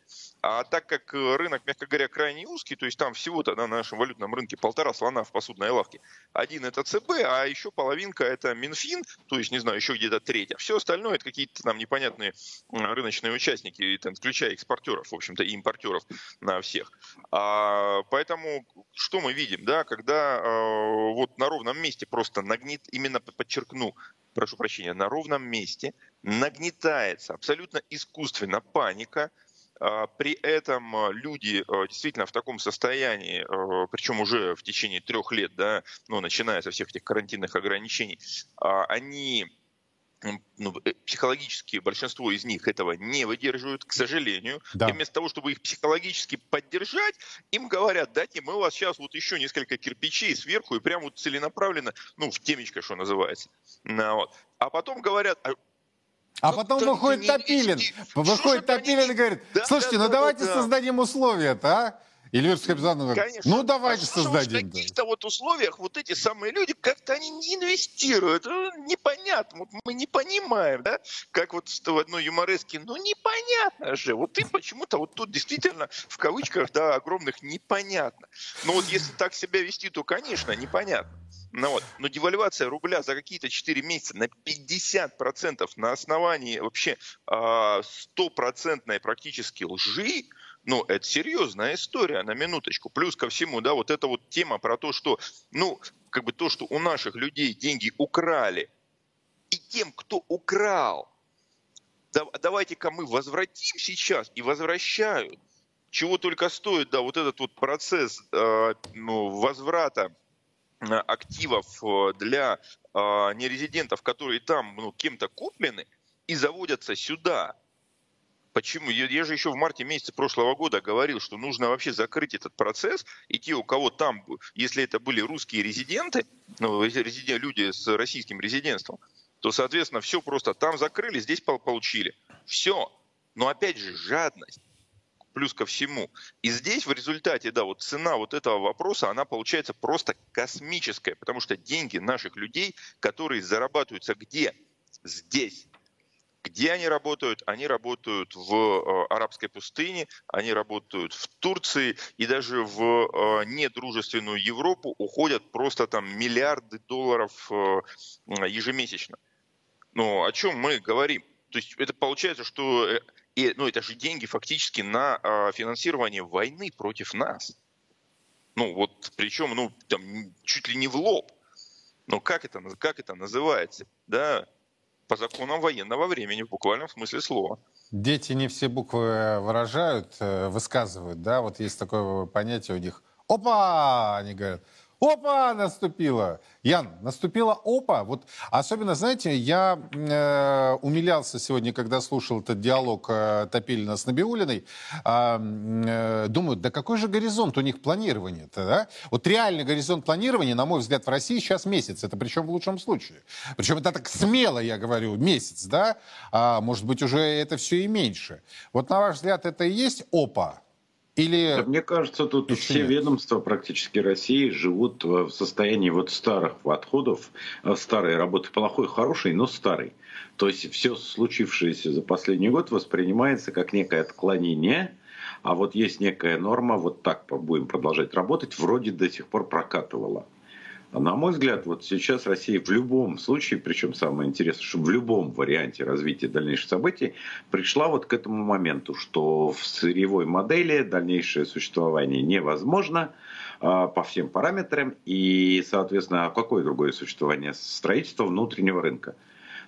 А так как рынок, мягко говоря, крайне узкий, то есть там всего-то на нашем валютном рынке полтора слона в посудной лавке. Один это ЦБ, а еще половинка это Минфин, то есть, не знаю, еще где-то треть. А все остальное это какие-то там непонятные рыночные участники, там, включая экспортеров, в общем-то, и импортеров на всех. А, поэтому что мы видим, да, когда а, вот на ровном месте просто нагнет, именно подчеркну, прошу прощения, на ровном месте нагнетается абсолютно искусственно паника, при этом а, люди а, действительно в таком состоянии, причем уже в течение трех лет, да, ну, начиная со всех этих карантинных ограничений, они ну, э, психологически большинство из них этого не выдерживают, к сожалению. Да. И вместо того, чтобы их психологически поддержать, им говорят, дайте мы у вас сейчас вот еще несколько кирпичей сверху и прямо вот целенаправленно, ну, в темечко, что называется. Ну, вот. А потом говорят, а ну, потом выходит Топилин. Выходит Топилин и говорит, слушайте, ну давайте создадим условия-то, а? Эльвира Скобзанова говорит, Конечно. ну давайте а создадим. В каких-то вот условиях вот эти самые люди как-то они не инвестируют. Ну, непонятно. Вот мы не понимаем, да, как вот в одной юмореске, ну непонятно же. Вот ты почему-то вот тут действительно в кавычках, да, огромных непонятно. Но вот если так себя вести, то, конечно, непонятно. Ну вот. Но девальвация рубля за какие-то 4 месяца на 50% на основании вообще а, стопроцентной практически лжи, ну, это серьезная история, на минуточку. Плюс ко всему, да, вот эта вот тема про то, что, ну, как бы то, что у наших людей деньги украли, и тем, кто украл, давайте-ка мы возвратим сейчас и возвращают. Чего только стоит, да, вот этот вот процесс э, ну, возврата активов э, для э, нерезидентов, которые там ну, кем-то куплены и заводятся сюда – Почему? Я, я же еще в марте месяце прошлого года говорил, что нужно вообще закрыть этот процесс, и те, у кого там, если это были русские резиденты, ну, резидент, люди с российским резидентством, то, соответственно, все просто там закрыли, здесь получили. Все. Но опять же, жадность плюс ко всему. И здесь в результате, да, вот цена вот этого вопроса, она получается просто космическая, потому что деньги наших людей, которые зарабатываются где? Здесь. Где они работают? Они работают в э, арабской пустыне, они работают в Турции и даже в э, недружественную Европу уходят просто там миллиарды долларов э, ежемесячно. Ну, о чем мы говорим? То есть это получается, что и, ну, это же деньги фактически на финансирование войны против нас. Ну, вот причем, ну, там, чуть ли не в лоб. Но как это, как это называется? Да, по законам военного времени, в буквальном смысле слова. Дети не все буквы выражают, э, высказывают, да, вот есть такое понятие у них. Опа, они говорят. Опа, наступила. Ян, наступила опа. Вот особенно, знаете, я э, умилялся сегодня, когда слушал этот диалог э, Топилина с Набиулиной. Э, э, думаю, да какой же горизонт у них планирования-то, да? Вот реальный горизонт планирования, на мой взгляд, в России сейчас месяц. Это причем в лучшем случае. Причем это так смело, я говорю, месяц, да? А может быть, уже это все и меньше. Вот на ваш взгляд, это и есть опа? Или... Да, мне кажется, тут Еще все нет. ведомства практически России живут в состоянии вот старых отходов, э, старой работы, плохой, хорошей, но старой. То есть все случившееся за последний год воспринимается как некое отклонение, а вот есть некая норма, вот так будем продолжать работать, вроде до сих пор прокатывала. На мой взгляд, вот сейчас Россия в любом случае, причем самое интересное, что в любом варианте развития дальнейших событий пришла вот к этому моменту, что в сырьевой модели дальнейшее существование невозможно а, по всем параметрам и, соответственно, какое другое существование? Строительство внутреннего рынка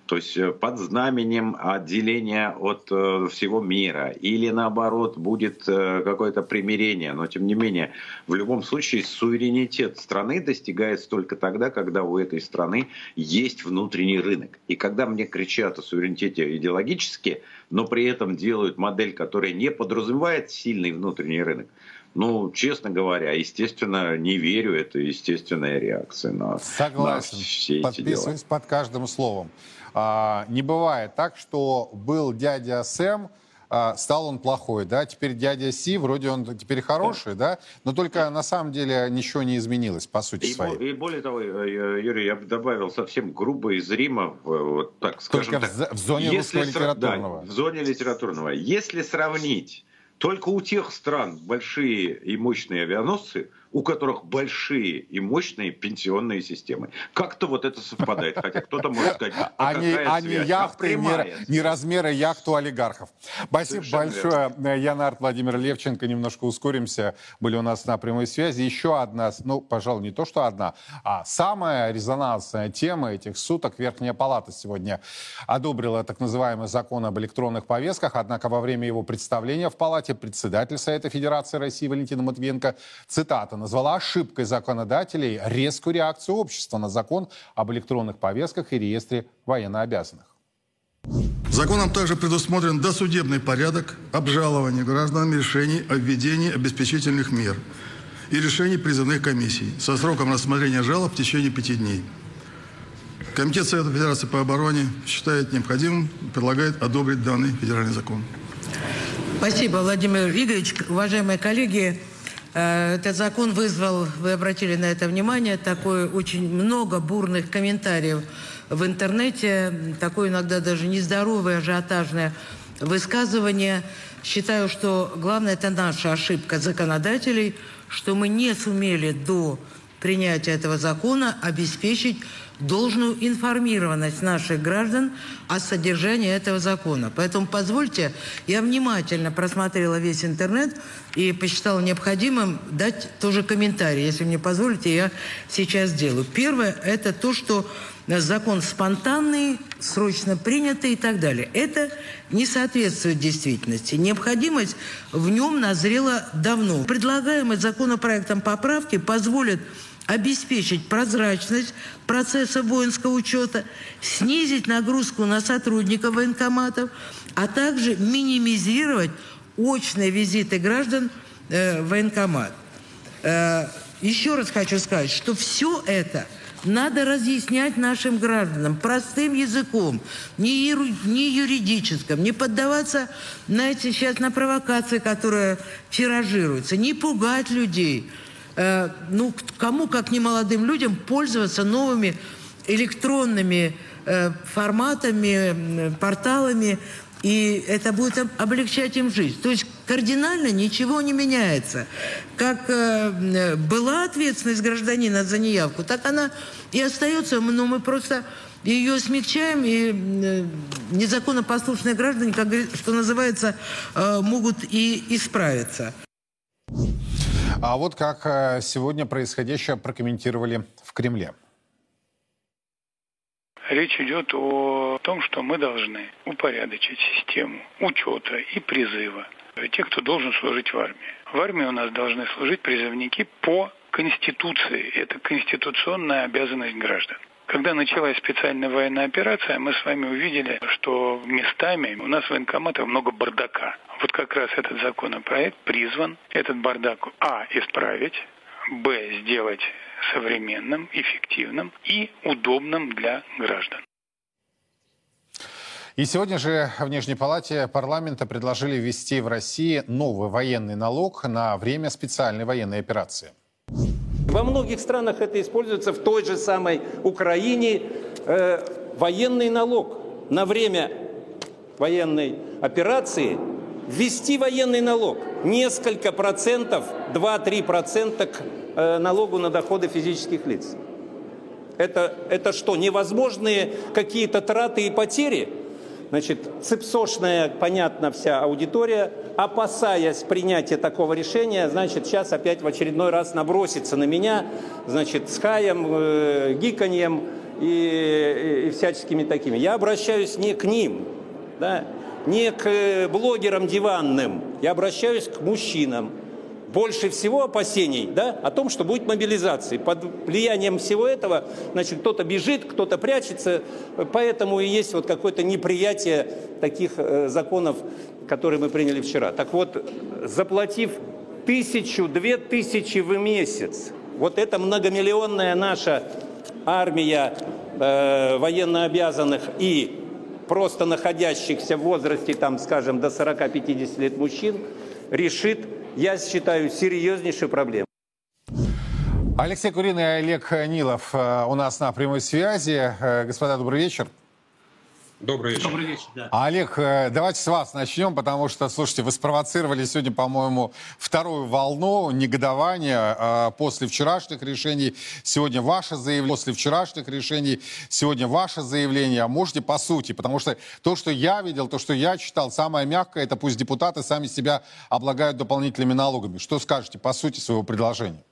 то есть э, под знаменем отделения от э, всего мира, или наоборот будет э, какое-то примирение, но тем не менее, в любом случае суверенитет страны достигается только тогда, когда у этой страны есть внутренний рынок. И когда мне кричат о суверенитете идеологически, но при этом делают модель, которая не подразумевает сильный внутренний рынок, ну, честно говоря, естественно, не верю, это естественная реакция на, Согласен. на все эти Подписываюсь дела. под каждым словом. А, не бывает так, что был дядя Сэм, а, стал он плохой, да, теперь дядя Си, вроде он теперь хороший, да, но только на самом деле ничего не изменилось, по сути и, своей. И более того, Юрий, я бы добавил совсем грубо и зримо, вот так скажем только так. в, зоне если литературного. Да, в зоне литературного. Если сравнить только у тех стран большие и мощные авианосцы, у которых большие и мощные пенсионные системы. Как-то вот это совпадает, хотя кто-то может сказать, а, а не, а связь? не яхты, а не, не размеры яхт у олигархов. Спасибо Совершенно большое. Янарт Владимир Левченко. Немножко ускоримся. Были у нас на прямой связи. Еще одна, ну, пожалуй, не то, что одна, а самая резонансная тема этих суток. Верхняя палата сегодня одобрила так называемый закон об электронных повестках. Однако во время его представления в палате председатель Совета Федерации России Валентина Матвиенко, цитата, назвала ошибкой законодателей резкую реакцию общества на закон об электронных повестках и реестре военнообязанных. Законом также предусмотрен досудебный порядок обжалования гражданами решений о введении обеспечительных мер и решений призывных комиссий со сроком рассмотрения жалоб в течение пяти дней. Комитет Совета Федерации по обороне считает необходимым, предлагает одобрить данный федеральный закон. Спасибо, Владимир Игоревич. Уважаемые коллеги, этот закон вызвал, вы обратили на это внимание, такое очень много бурных комментариев в интернете, такое иногда даже нездоровое, ажиотажное высказывание. Считаю, что главное это наша ошибка законодателей, что мы не сумели до принятия этого закона обеспечить должную информированность наших граждан о содержании этого закона. Поэтому позвольте, я внимательно просмотрела весь интернет и посчитала необходимым дать тоже комментарий. Если мне позволите, я сейчас сделаю. Первое – это то, что закон спонтанный, срочно принятый и так далее. Это не соответствует действительности. Необходимость в нем назрела давно. Предлагаемый законопроектом поправки позволит обеспечить прозрачность процесса воинского учета, снизить нагрузку на сотрудников военкоматов, а также минимизировать очные визиты граждан э, в военкомат. Э, еще раз хочу сказать, что все это надо разъяснять нашим гражданам простым языком, не, не юридическим, не поддаваться, знаете, сейчас на провокации, которые тиражируются, не пугать людей – Э, ну, кому, как не молодым людям, пользоваться новыми электронными э, форматами, порталами, и это будет облегчать им жизнь. То есть кардинально ничего не меняется. Как э, была ответственность гражданина за неявку, так она и остается, но мы просто ее смягчаем, и незаконнопослушные граждане, как что называется, могут и исправиться. А вот как э, сегодня происходящее прокомментировали в Кремле. Речь идет о том, что мы должны упорядочить систему учета и призыва тех, кто должен служить в армии. В армии у нас должны служить призывники по Конституции. Это конституционная обязанность граждан. Когда началась специальная военная операция, мы с вами увидели, что местами у нас в военкоматах много бардака. Вот как раз этот законопроект призван этот бардак А. исправить, Б. сделать современным, эффективным и удобным для граждан. И сегодня же в Нижней Палате парламента предложили ввести в России новый военный налог на время специальной военной операции. Во многих странах это используется в той же самой Украине. Э, военный налог на время военной операции ввести военный налог. Несколько процентов, 2-3 процента к э, налогу на доходы физических лиц. Это, это что, невозможные какие-то траты и потери? Значит, цепсошная, понятно, вся аудитория, опасаясь принятия такого решения, значит, сейчас опять в очередной раз набросится на меня, значит, с хаем, э, гиканьем и, и, и всяческими такими. Я обращаюсь не к ним, да, не к э, блогерам диванным, я обращаюсь к мужчинам. Больше всего опасений да, о том, что будет мобилизация. Под влиянием всего этого, значит, кто-то бежит, кто-то прячется, поэтому и есть вот какое-то неприятие таких э, законов, которые мы приняли вчера. Так вот, заплатив тысячу, две тысячи в месяц, вот эта многомиллионная наша армия э, военнообязанных и просто находящихся в возрасте, там, скажем, до 40-50 лет мужчин, решит, я считаю, серьезнейшую проблему. Алексей Курин и Олег Нилов э, у нас на прямой связи. Э, господа, добрый вечер. Добрый вечер. Добрый вечер, да. Олег, э, давайте с вас начнем, потому что, слушайте, вы спровоцировали сегодня, по-моему, вторую волну негодования э, после вчерашних решений. Сегодня ваше заявление, после вчерашних решений, сегодня ваше заявление. А можете по сути, потому что то, что я видел, то, что я читал, самое мягкое, это пусть депутаты сами себя облагают дополнительными налогами. Что скажете по сути своего предложения?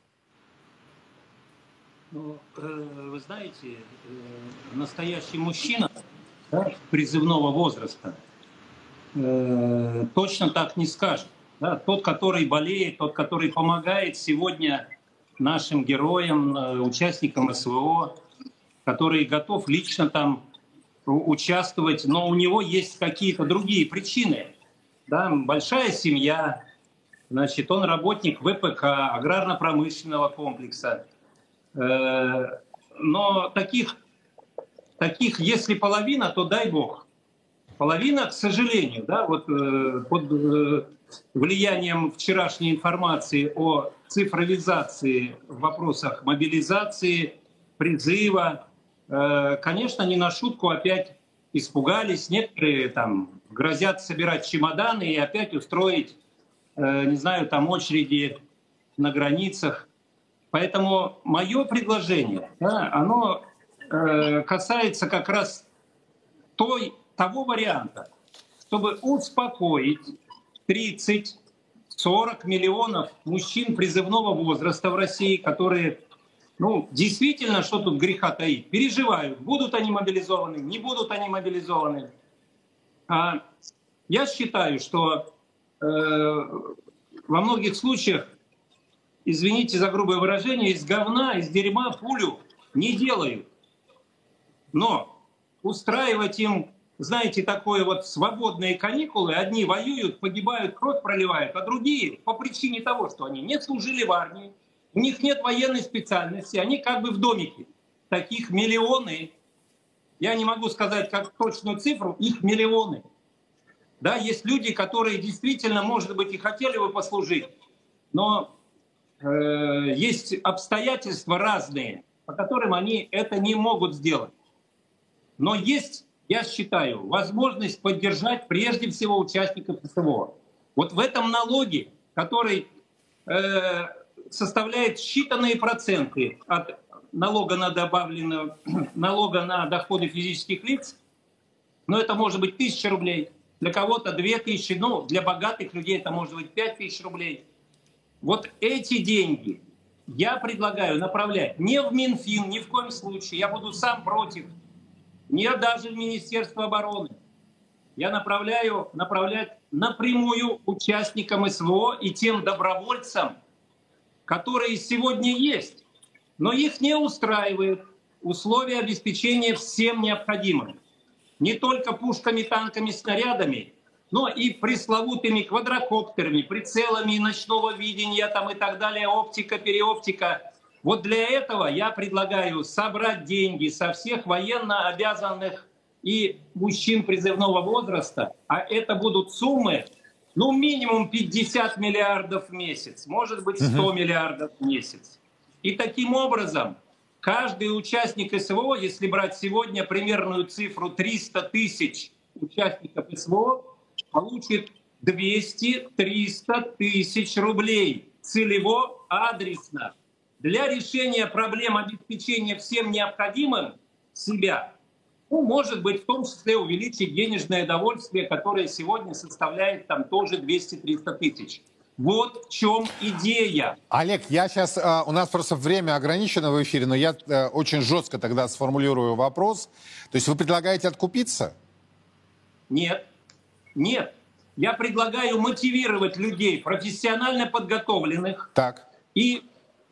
Ну, э, вы знаете, настоящий мужчина да, призывного возраста, э, точно так не скажет. Да? Тот, который болеет, тот, который помогает сегодня нашим героям, э, участникам СВО, который готов лично там участвовать, но у него есть какие-то другие причины. Да? Большая семья, значит, он работник ВПК, аграрно-промышленного комплекса. Э, но таких таких, если половина, то дай бог. Половина, к сожалению, да, вот э, под э, влиянием вчерашней информации о цифровизации в вопросах мобилизации, призыва, э, конечно, не на шутку опять испугались. Некоторые там грозят собирать чемоданы и опять устроить, э, не знаю, там очереди на границах. Поэтому мое предложение, да, оно касается как раз той, того варианта, чтобы успокоить 30-40 миллионов мужчин призывного возраста в России, которые, ну, действительно, что тут греха таить, переживают, будут они мобилизованы, не будут они мобилизованы. А я считаю, что э, во многих случаях, извините за грубое выражение, из говна, из дерьма пулю не делают. Но устраивать им, знаете, такое вот свободные каникулы, одни воюют, погибают, кровь проливают, а другие по причине того, что они не служили в армии, у них нет военной специальности, они как бы в домике. Таких миллионы. Я не могу сказать как точную цифру, их миллионы. Да, есть люди, которые действительно, может быть, и хотели бы послужить, но э, есть обстоятельства разные, по которым они это не могут сделать. Но есть, я считаю, возможность поддержать прежде всего участников СВО. Вот в этом налоге, который э, составляет считанные проценты от налога на добавленную, налога на доходы физических лиц, но это может быть тысяча рублей, для кого-то две тысячи, ну, для богатых людей это может быть пять тысяч рублей. Вот эти деньги я предлагаю направлять не в Минфин, ни в коем случае. Я буду сам против нет даже в Министерство обороны. Я направляю направлять напрямую участникам СВО и тем добровольцам, которые сегодня есть, но их не устраивают условия обеспечения всем необходимым. Не только пушками, танками, снарядами, но и пресловутыми квадрокоптерами, прицелами ночного видения там и так далее, оптика, переоптика, вот для этого я предлагаю собрать деньги со всех военно обязанных и мужчин призывного возраста, а это будут суммы, ну, минимум 50 миллиардов в месяц, может быть, 100 угу. миллиардов в месяц. И таким образом каждый участник СВО, если брать сегодня примерную цифру 300 тысяч участников СВО, получит 200-300 тысяч рублей целево, адресно для решения проблем обеспечения всем необходимым себя, ну, может быть, в том числе увеличить денежное довольствие, которое сегодня составляет там тоже 200-300 тысяч. Вот в чем идея. Олег, я сейчас, э, у нас просто время ограничено в эфире, но я э, очень жестко тогда сформулирую вопрос. То есть вы предлагаете откупиться? Нет, нет. Я предлагаю мотивировать людей, профессионально подготовленных так. и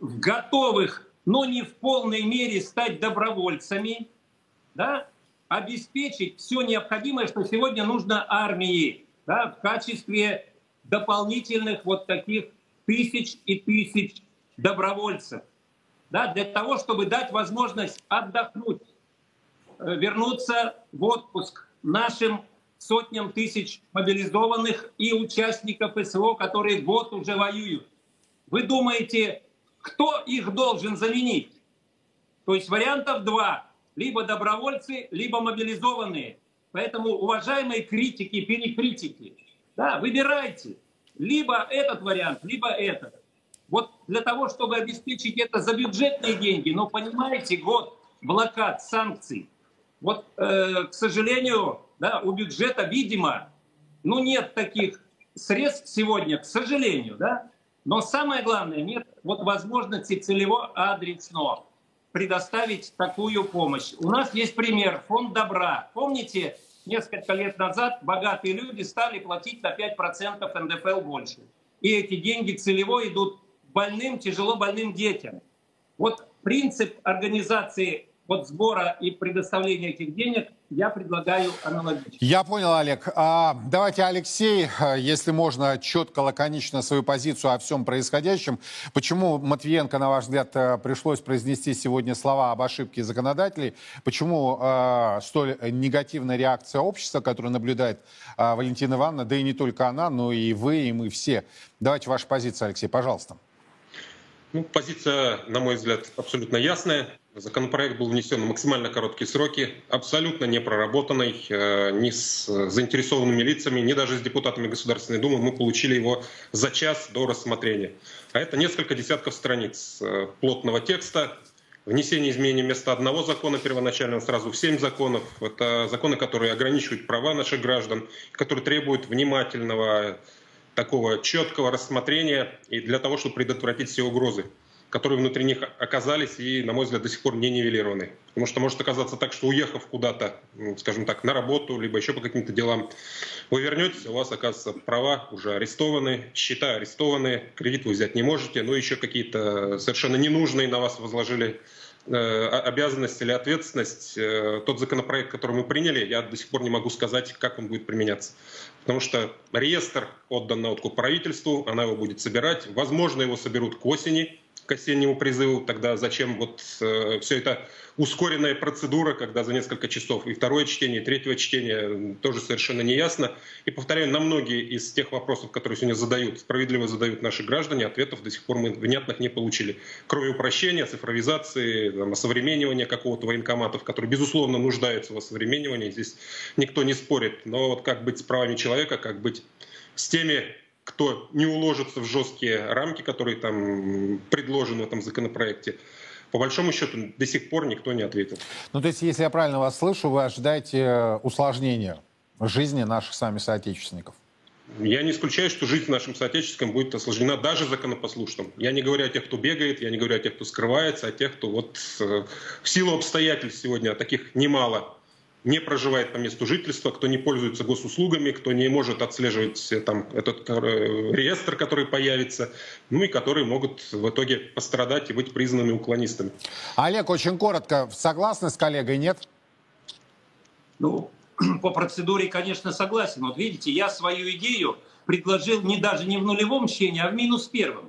готовых, но не в полной мере стать добровольцами, да, обеспечить все необходимое, что сегодня нужно армии да, в качестве дополнительных вот таких тысяч и тысяч добровольцев. Да, для того, чтобы дать возможность отдохнуть, э, вернуться в отпуск, нашим сотням тысяч мобилизованных и участников СВО, которые год уже воюют. Вы думаете, кто их должен заменить? То есть вариантов два. Либо добровольцы, либо мобилизованные. Поэтому, уважаемые критики, перекритики, да, выбирайте. Либо этот вариант, либо этот. Вот для того, чтобы обеспечить это за бюджетные деньги, но понимаете, год блокад, санкций. Вот, э, к сожалению, да, у бюджета, видимо, ну нет таких средств сегодня, к сожалению, да. Но самое главное, нет вот возможности целево адресно предоставить такую помощь. У нас есть пример, фонд добра. Помните, несколько лет назад богатые люди стали платить на 5% НДФЛ больше. И эти деньги целево идут больным, тяжело больным детям. Вот принцип организации вот сбора и предоставления этих денег я предлагаю аналогично. Я понял, Олег. А, давайте, Алексей, если можно, четко, лаконично свою позицию о всем происходящем. Почему Матвиенко, на ваш взгляд, пришлось произнести сегодня слова об ошибке законодателей? Почему а, столь негативная реакция общества, которую наблюдает а, Валентина Ивановна, да и не только она, но и вы, и мы все? Давайте ваша позиция, Алексей, пожалуйста. Ну, позиция, на мой взгляд, абсолютно ясная. Законопроект был внесен в максимально короткие сроки, абсолютно не проработанный э, ни с заинтересованными лицами, ни даже с депутатами Государственной Думы. Мы получили его за час до рассмотрения. А это несколько десятков страниц э, плотного текста, внесение изменений вместо одного закона первоначально сразу в семь законов. Это законы, которые ограничивают права наших граждан, которые требуют внимательного, такого четкого рассмотрения и для того, чтобы предотвратить все угрозы которые внутри них оказались и, на мой взгляд, до сих пор не нивелированы. Потому что может оказаться так, что уехав куда-то, скажем так, на работу, либо еще по каким-то делам, вы вернетесь, у вас, оказывается, права уже арестованы, счета арестованы, кредит вы взять не можете, но еще какие-то совершенно ненужные на вас возложили э, обязанность или ответственность. Э, тот законопроект, который мы приняли, я до сих пор не могу сказать, как он будет применяться. Потому что реестр отдан на откуп правительству, она его будет собирать. Возможно, его соберут к осени, к осеннему призыву, тогда зачем вот э, все это ускоренная процедура, когда за несколько часов и второе чтение, и третьего чтения тоже совершенно не ясно. И повторяю, на многие из тех вопросов, которые сегодня задают, справедливо задают наши граждане, ответов до сих пор мы внятных не получили. Кроме упрощения, цифровизации, там, осовременивания какого-то военкоматов, который, безусловно, нуждается в осовременивании, здесь никто не спорит. Но вот как быть с правами человека, как быть с теми кто не уложится в жесткие рамки, которые там предложены в этом законопроекте, по большому счету до сих пор никто не ответил. Ну, то есть, если я правильно вас слышу, вы ожидаете усложнения жизни наших сами соотечественников? Я не исключаю, что жизнь нашим соотечественникам будет осложнена даже законопослушным. Я не говорю о тех, кто бегает, я не говорю о тех, кто скрывается, а тех, кто вот э, в силу обстоятельств сегодня, а таких немало, не проживает по месту жительства, кто не пользуется госуслугами, кто не может отслеживать там, этот э, реестр, который появится, ну и которые могут в итоге пострадать и быть признаны уклонистами. Олег, очень коротко, согласны с коллегой, нет? Ну, по процедуре, конечно, согласен. Вот видите, я свою идею предложил не даже не в нулевом чтении, а в минус первом.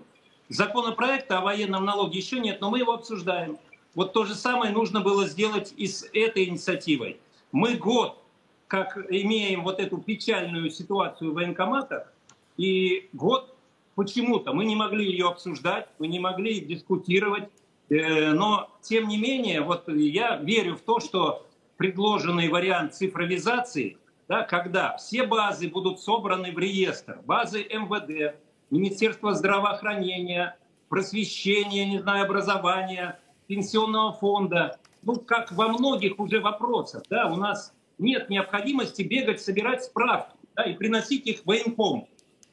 Законопроекта о военном налоге еще нет, но мы его обсуждаем. Вот то же самое нужно было сделать и с этой инициативой. Мы год как имеем вот эту печальную ситуацию в военкоматах, и год почему-то мы не могли ее обсуждать, мы не могли дискутировать, э, но тем не менее, вот я верю в то, что предложенный вариант цифровизации, да, когда все базы будут собраны в реестр, базы МВД, Министерства здравоохранения, просвещения, не знаю, образования, пенсионного фонда, ну, как во многих уже вопросах, да, у нас нет необходимости бегать, собирать справки да, и приносить их военком.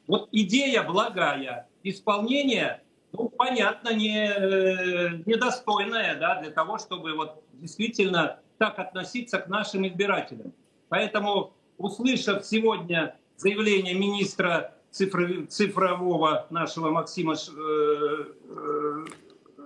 Вот идея благая, исполнение, ну, понятно, не, э, недостойное да, для того, чтобы вот действительно так относиться к нашим избирателям. Поэтому, услышав сегодня заявление министра цифрового нашего Максима э, э,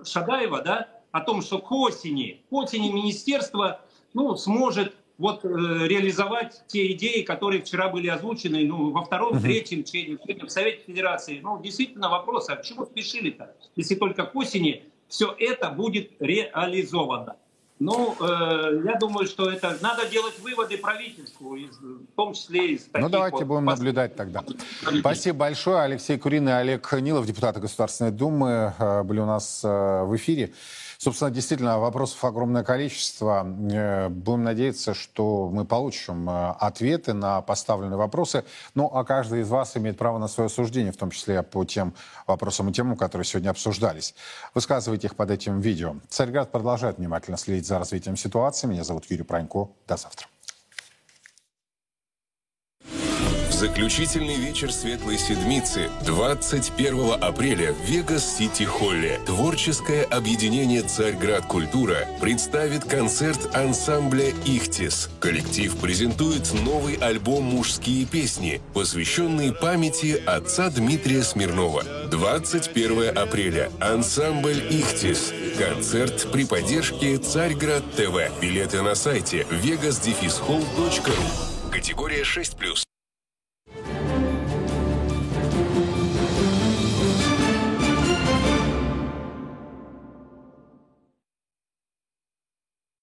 Шадаева, да, о том, что к осени, к осени министерство ну, сможет вот, э, реализовать те идеи, которые вчера были озвучены ну, во втором, третьем чтении, в Совете Федерации. Ну, действительно вопрос, а к чему спешили-то, если только к осени все это будет реализовано? Ну, э, я думаю, что это надо делать выводы правительству, в том числе из таких Ну, давайте вот будем наблюдать тогда. Спасибо большое. Алексей Курин и Олег Нилов, депутаты Государственной Думы, э, были у нас э, в эфире. Собственно, действительно, вопросов огромное количество. Э, будем надеяться, что мы получим э, ответы на поставленные вопросы. Ну, а каждый из вас имеет право на свое суждение, в том числе по тем вопросам и темам, которые сегодня обсуждались. Высказывайте их под этим видео. Царьград продолжает внимательно следить за развитием ситуации. Меня зовут Юрий Пронько. До завтра. Заключительный вечер Светлой Седмицы 21 апреля в Вегас-Сити-Холле. Творческое объединение «Царьград Культура» представит концерт ансамбля «Ихтис». Коллектив презентует новый альбом «Мужские песни», посвященный памяти отца Дмитрия Смирнова. 21 апреля. Ансамбль «Ихтис». Концерт при поддержке «Царьград ТВ». Билеты на сайте vegas-hall.ru. Категория 6+.